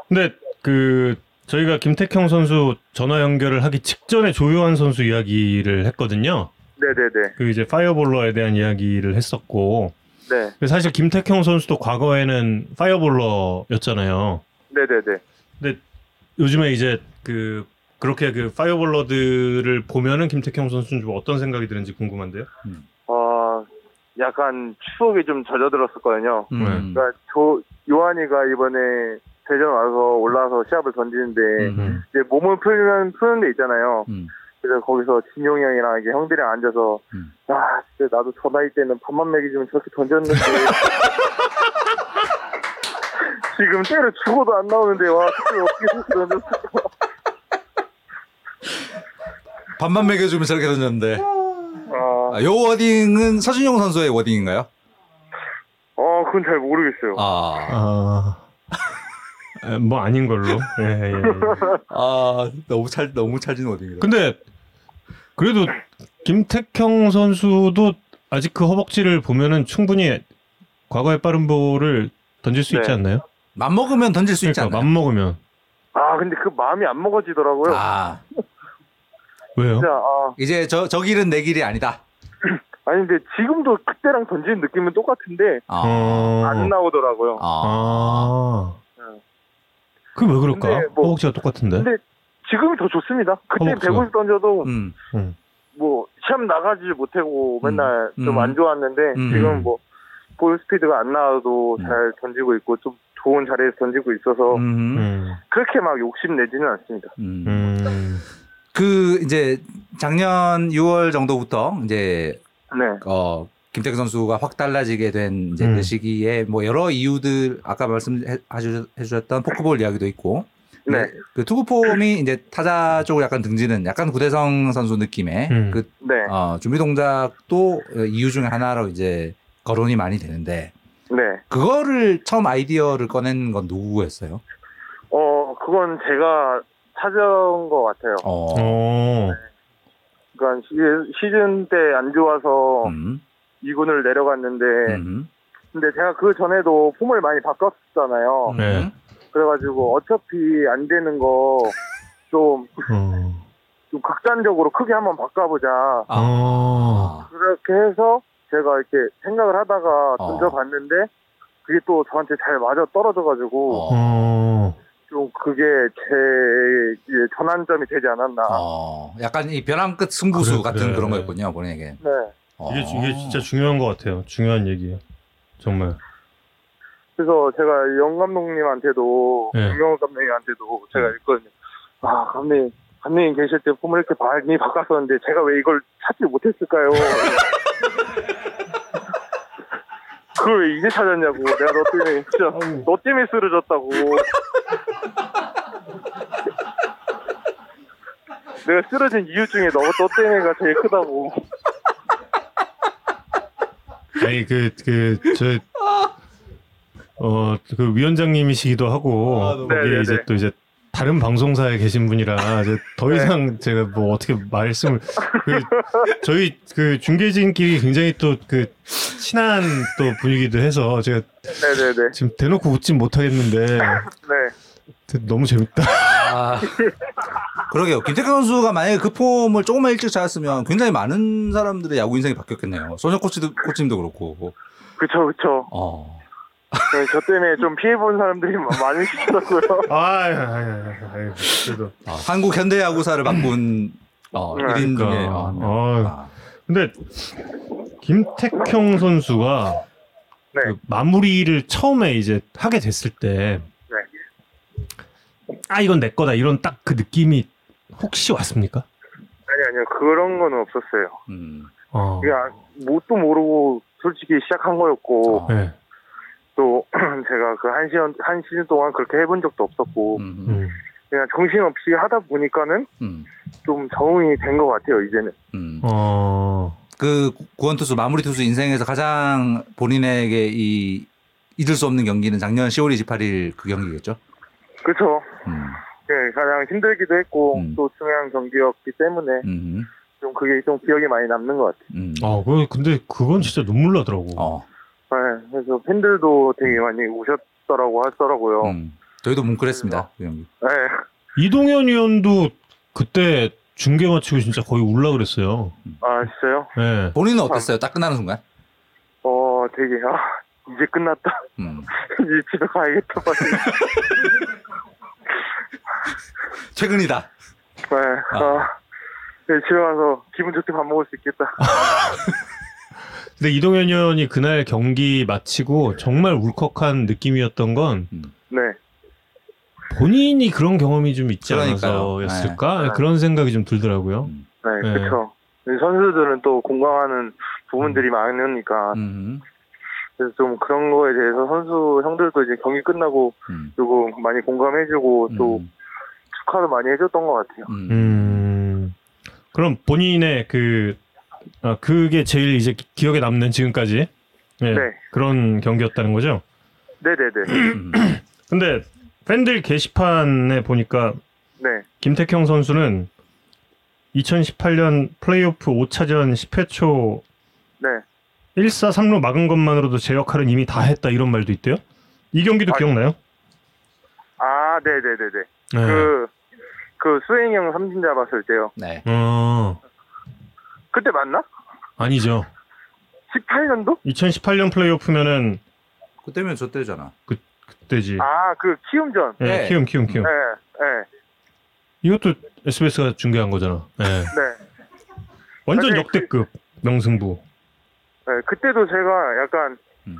근데 그 저희가 김택형 선수 전화 연결을 하기 직전에 조요한 선수 이야기를 했거든요. 네네네. 그 이제 파이어볼러에 대한 이야기를 했었고 네. 사실 김택형 선수도 과거에는 파이어볼러였잖아요. 네네네. 근데 요즘에 이제 그 그렇게 그 파이어볼러들을 보면은 김택형 선수는 좀 어떤 생각이 드는지 궁금한데요. 어, 약간 추억이 좀 젖어들었었거든요. 음. 그러니까 조, 요한이가 이번에 대전 와서 올라와서 시합을 던지는데 음. 이제 몸을 풀면 푸는 데 있잖아요. 음. 그래서 거기서 진용이 형이랑 이제 형들이랑 앉아서 음. 아 진짜 나도 저 나이 때는 밥만 먹이주면 저렇게 던졌는데 [laughs] 지금 때려 죽어도 안 나오는데 와 그때 어떻게 저렇게 던졌을까 밥만 먹여주면 저렇게 던졌는데. 아, 아, 요 워딩은 서준용 선수의 워딩인가요? 어 그건 잘 모르겠어요 아, 아, 에, 뭐 아닌 걸로. 예, 예, 예. 아 너무 찰 너무 찰진 워딩이다. 근데 그래도 김택형 선수도 아직 그 허벅지를 보면은 충분히 과거의 빠른 볼을 던질 수 있지 네. 않나요? 맘 먹으면 던질 수 있지 그러니까 않나요? 맘 먹으면 아 근데 그 마음이 안 먹어지더라고요 아 왜요? 진짜 아 이제 저 저 길은 내 길이 아니다. [clears throat] 아니 근데 지금도 그때랑 던지는 느낌은 똑같은데 아, 어. 안 나오더라고요 아, 아. 응. 그왜 그럴까? 뭐- 허벅지가 똑같은데. 근데 지금이 더 좋습니다 그때 허벅지가. 150 던져도 음, 뭐 시합 나가지 못하고 음. 맨날 음. 좀안 좋았는데 음. 지금 뭐 볼 스피드가 안 나와도 음. 잘 던지고 있고 좀 좋은 자리에서 던지고 있어서 음, 음. 그렇게 막 욕심 내지는 않습니다. 그 이제 작년 6월 정도부터 이제 네, 어 김태균 선수가 확 달라지게 된 이제 음. 그 시기에 뭐 여러 이유들 아까 말씀해 주셨던 포크볼 이야기도 있고 네, 그 투구 폼이 이제 타자 쪽으로 약간 등지는 약간 구대성 선수 느낌의 음. 그 네, 어, 준비 동작도 이유 중에 하나로 이제 거론이 많이 되는데 네. 그거를 처음 아이디어를 꺼낸 건 누구였어요? 어 그건 제가 찾은 것 같아요. 어. 어. 그러니까 시- 시즌 때 안 좋아서 음. 2군을 내려갔는데 음. 근데 제가 그 전에도 폼을 많이 바꿨잖아요. 네. 그래가지고 어차피 안 되는 거좀 어. 좀 극단적으로 크게 한번 바꿔보자. 아. 어. 그렇게 해서 제가 이렇게 생각을 하다가 어. 던져봤는데 그게 또 저한테 잘 맞아 떨어져가지고 어. 어. 좀 그게 제 전환점이 되지 않았나. 어. 약간 이 벼랑 끝 승부수 그래, 같은 그래. 그런 거였군요, 본인에게. 네. 어. 이게 이게 진짜 중요한 것 같아요. 중요한 얘기예요. 정말. 그래서 제가 영 감독님한테도 네. 김영호 감독님한테도 제가 했거든요. 아 감독님 감독님 계실 때 폼을 이렇게 많이 바꿨었는데 제가 왜 이걸 찾지 못했을까요? [laughs] 그걸 왜 이제 찾았냐고. 내가 너 때문에 진짜 [laughs] 너 때문에 쓰러졌다고. 내가 쓰러진 이유 중에 너, 너 때문에가 제일 크다고. 아니 그그저어그 위원장님이시기도 하고 아, 너무- 거기에 네네네. 이제 또 이제 다른 방송사에 계신 분이라 이제 더 네. 이상 제가 뭐 어떻게 말씀을 그 저희 그 중계진끼리 굉장히 또 그 친한 또 분위기도 해서 제가 네네네 지금 대놓고 웃진 못하겠는데 네 너무 재밌다. 아. 그러게요. 김태균 선수가 만약에 그 폼을 조금만 일찍 잡았으면 굉장히 많은 사람들의 야구 인생이 바뀌었겠네요. 소녀 코치도, 코치님도 그렇고. 그쵸 그쵸 어. 네, 저 때문에 좀 피해본 사람들이 많이 있더라고요 [laughs] 아, 그래도 아, 한국 현대 야구사를 바꾼 어, 네, 1인 그러니까. 중에 어, 한 명. 어. 아. 근데 김택형 선수가 네. 그 마무리를 처음에 이제 하게 됐을 때, 네. 아 이건 내 거다 이런 딱 그 느낌이 혹시 왔습니까? 아니 아니요 그런 거는 없었어요 음. 어, 그냥 뭣도 모르고 솔직히 시작한 거였고 어. 네. 또 [clears throat] 제가 그 한 시즌 한 시즌 동안 그렇게 해본 적도 없었고 음. 음. 그냥 정신없이 하다 보니까는 음. 좀 적응이 된 것 같아요 이제는 음. 어, 그 구원 투수 마무리 투수 인생에서 가장 본인에게 이 잊을 수 없는 경기는 작년 10월 28일 그 경기겠죠. 그렇죠 음. 네, 가장 힘들기도 했고 음. 또 중요한 경기였기 때문에 음. 좀 그게 좀 기억이 많이 남는 것 같아요 음. 아, 그 근데 그건 진짜 눈물 나더라고. 어. 네, 그래서 팬들도 되게 많이 우셨더라고 하더라고요 음. 저희도 뭉클했습니다. 그 경기. 네, 이동현 위원도 그때 중계 마치고 진짜 거의 울라 그랬어요. 아 진짜요? 예. 본인은 어땠어요? 딱 끝나는 순간? 어 되게 아 이제 끝났다. 음. [laughs] 이제 집에 가야겠다. 빨리. [laughs] 최근이다. 네. 아. 네, 집에 가서 기분 좋게 밥 먹을 수 있겠다. [laughs] 근데 이동현 위원이 그날 경기 마치고 정말 울컥한 느낌이었던 건 네. 본인이 그런 경험이 좀 있지 그러니까요. 않아서였을까 네. 그런 생각이 좀 들더라고요. 네, 네. 그렇죠. 선수들은 또 공감하는 부분들이 많으니까 음. 그래서 좀 그런 거에 대해서 선수 형들도 이제 경기 끝나고 음. 요거 많이 공감해주고 또 음. 축하도 많이 해줬던 것 같아요. 음. 음. 그럼 본인의 그 아, 그게 제일 이제 기- 기억에 남는 지금까지 예, 네. 그런 경기였다는 거죠. 네네네. 음. [clears throat] 근데 팬들 게시판에 보니까 네. 김태형 선수는 2018년 플레이오프 5차전 10회 초 네. 1사 3루 막은 것만으로도 제 역할은 이미 다 했다 이런 말도 있대요. 이 경기도 아, 기억나요? 아, 네네네네. 네. 그, 그 수행형 삼진 잡았을 때요. 네. 어, 그때 맞나? 아니죠. 18년도? 2018년 플레이오프면은 그때면 저 때잖아. 그때지. 아, 그 키움전. 예, 네. 키움 키움 키움. 네, 네, 이것도 SBS가 중계한 거잖아. 예. 네. 완전 역대급 명승부. 네, 그때도 제가 약간 음.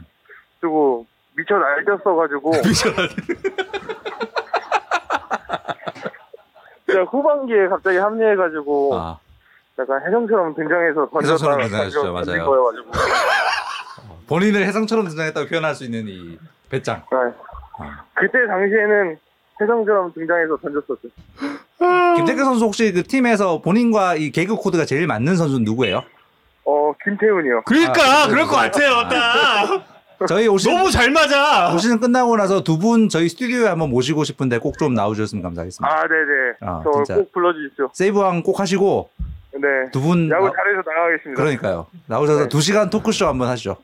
그리고 미쳐 날뛰었어가지고 제가 후반기에 갑자기 합류해가지고 아. 약간 혜성처럼 등장해서 혜성처럼 등장했죠, 맞아요. 거여가지고 본인을 혜성처럼 등장했다고 표현할 수 있는 이 배짱. 네. 아. 그때 당시에는 혜성처럼 등장해서 던졌었죠. 김태균 선수 혹시 그 팀에서 본인과 이 개그 코드가 제일 맞는 선수는 누구예요? 어 김태훈이요. 그러니까 아, 그럴 것 같아요. 딱 [laughs] 저희 오신 너무 잘 맞아. 오시는 끝나고 나서 두 분 저희 스튜디오에 한번 모시고 싶은데 꼭 좀 나와주셨으면 감사하겠습니다. 아 네네. 아, 저 진짜. 꼭 불러주십시오. 세이브왕 꼭 하시고 네. 두 분 야구 나- 잘해서 나가 겠습니다. 그러니까요. 나오셔서 네. 두 시간 토크쇼 한번 하시죠.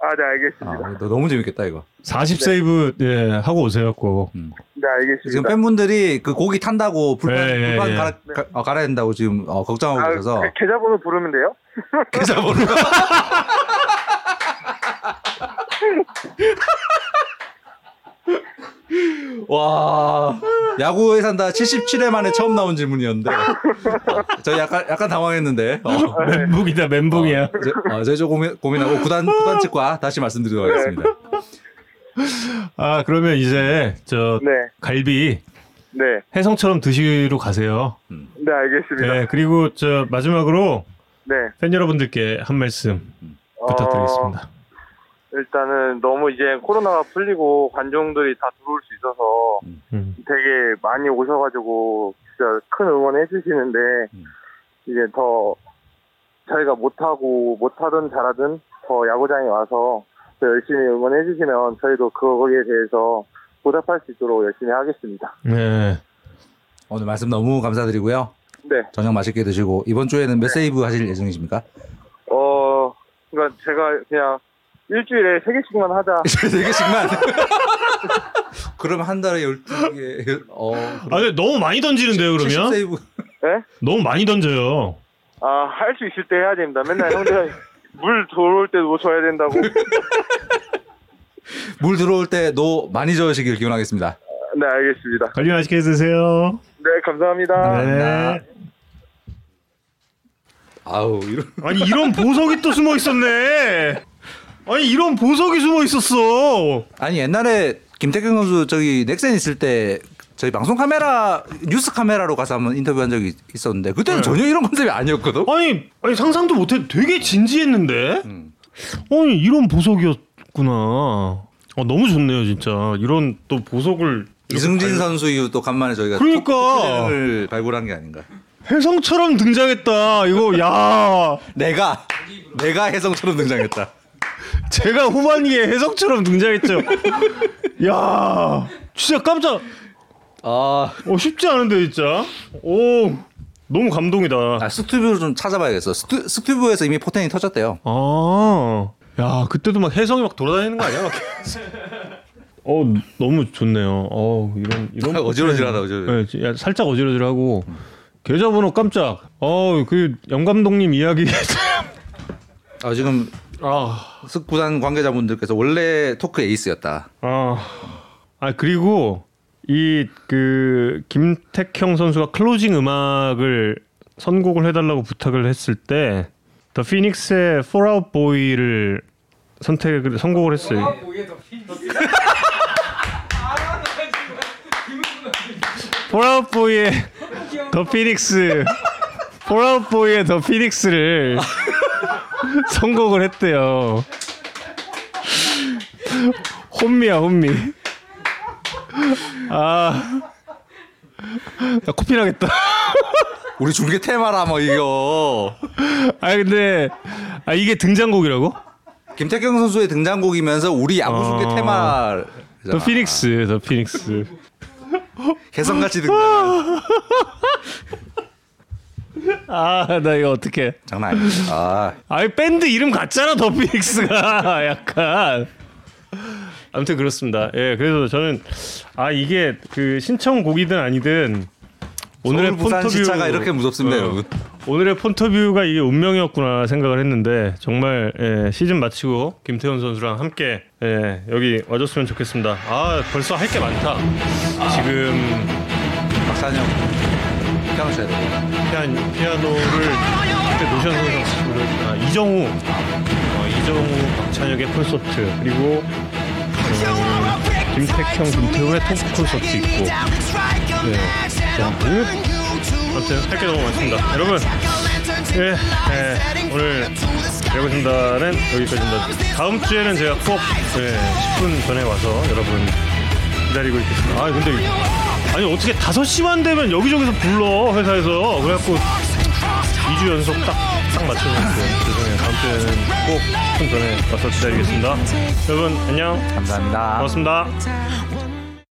아 네 알겠습니다. 아, 너- 너무 재밌겠다 이거. 40 세이브 예, 하고 오세요. 꼭. 네 알겠습니다. 지금 팬분들이 그 고기 탄다고 불판, 예, 예, 불판 예. 갈아, 가, 어, 갈아야 된다고 지금 어, 걱정하고 아, 계셔서 그 계좌번호 부르면 돼요? [laughs] 계좌번호 [laughs] 와 야구에 산다 77회 만에 처음 나온 질문이었는데 어, 저희 약간 약간 당황했는데 어, 멘붕이다 멘붕이야. 저, 어, 저희 좀 고민, 고민하고 구단 구단 측과 다시 말씀드리도록 하겠습니다. 아 그러면 이제 저 네. 갈비 네. 해성처럼 드시러 가세요. 네 알겠습니다. 네 그리고 저 마지막으로 네. 팬 여러분들께 한 말씀 부탁드리겠습니다. 어, 일단은 너무 이제 코로나가 풀리고 관중들이 다 들어올 수 있어서 음. 되게 많이 오셔가지고 진짜 큰 응원 해 주시는데 음. 이제 더 저희가 못하고 못하든 잘하든 더 야구장에 와서 더 열심히 응원해 주시면 저희도 그거에 대해서 보답할 수 있도록 열심히 하겠습니다. 네. 오늘 말씀 너무 감사드리고요. 네. 저녁 맛있게 드시고 이번 주에는 몇 세이브 하실 예정이십니까? 어, 그러니까 제가 그냥 일주일에 세 개씩만 하자. [laughs] 네 개씩만. [laughs] 그럼 한 달에 12개. 어. 아 근데 너무 많이 던지는데요 그러면? 세이브. 네? 너무 많이 던져요. 아, 할 수 있을 때 해야 됩니다. 맨날 형들 물 들어올 때도 줘야 된다고. [laughs] 물 들어올 때노 많이 저으시길 기원하겠습니다. 네, 알겠습니다. 관리 맛있게 드세요. 네, 감사합니다. 네. 아우 이런. 아니 이런 보석이 또 숨어 있었네. 아니 이런 보석이 숨어 있었어. 아니 옛날에 김태경 선수 저기 넥센 있을 때 저희 방송 카메라 뉴스 카메라로 가서 한번 인터뷰한 적이 있었는데 그때는 네. 전혀 이런 컨셉이 아니었거든. 아니 아니 상상도 못해. 되게 진지했는데. 음. 아니 이런 보석이었구나. 어, 너무 좋네요 진짜. 이런 또 보석을 이승진 발- 선수 이후 또 간만에 저희가 그러니까. 을 발굴한 게 아닌가. 혜성처럼 등장했다. 이거 야 [laughs] 내가 내가 혜성처럼 등장했다. 제가 후반기에 혜성처럼 등장했죠. 야 진짜 깜짝. 아, 어 쉽지 않은데 진짜. 오 너무 감동이다. 아 스튜브를 좀 찾아봐야겠어. 스튜, 스튜브에서 이미 포텐이 터졌대요. 아. 야, 그때도 막 혜성이 막 돌아다니는 거 아니야? 막. [laughs] 어 너무 좋네요. 어 이런 이런 어지러지하다, 포트는- 어지러지. 네, 야, 살짝 어지러지하고 계좌번호 깜짝. 어그 영감독님 이야기. 아, 지금 아, 쓱구단 관계자분들께서 원래 토크 에이스였다. 아, 아 그리고 이 그 김택형 선수가 클로징 음악을 선곡을 해달라고 부탁을 했을 때 The Phoenix의 Fall Out Boy를 선택을 선곡을 했어요. Boy의 더 피닉스 Boy의 더 피닉스를 [laughs] 선곡을 했대요. 혼미야 혼미. 아, 나 코피 나겠다. 우리 중계 테마라 뭐 이거. 아 근데 아 이게 등장곡이라고? 김태경 선수의 등장곡이면서 우리 야구 중계 어. 테마. 더 피닉스, 더 피닉스. 개성같이 등장. [laughs] 아, 나 이거 어떻게? 장난 아닙니다. 아, 아, 밴드 이름 같잖아, 더 피닉스가 [laughs] 약간. 아무튼 그렇습니다. 예, 그래서 저는 아 이게 그 신청곡이든 아니든 오늘의 서울 부산 폰터뷰 시차가 이렇게 무섭습니다, 어, 여러분. 오늘의 폰터뷰가 이게 운명이었구나 생각을 했는데 정말 예, 시즌 마치고 김태훈 선수랑 함께 예, 여기 와줬으면 좋겠습니다. 아 벌써 할 게 많다. 지금 박찬영 돼. 피안, 피아노를 그때 노션 선수를 아, 이정우 어, 이정우 박찬혁의 콘서트 그리고 어, 김택형 김태훈의 토크 콘서트 있고 네. 자, 아무튼 할 게 너무 많습니다. 여러분 예, 예, 오늘 야구 진단은 여기까지입니다. 다음 주에는 제가 꼭 예, 10분 전에 와서 여러분 기다리고 있겠습니다. 아 근데 아니 어떻게 5시만 되면 여기저기서 불러 회사에서 그래갖고 2주 연속 딱, 딱 맞춰줬어요. 죄송해요. 다음 주에는 꼭 10분 전에 와서 기다리겠습니다. 여러분 안녕. 감사합니다. 고맙습니다.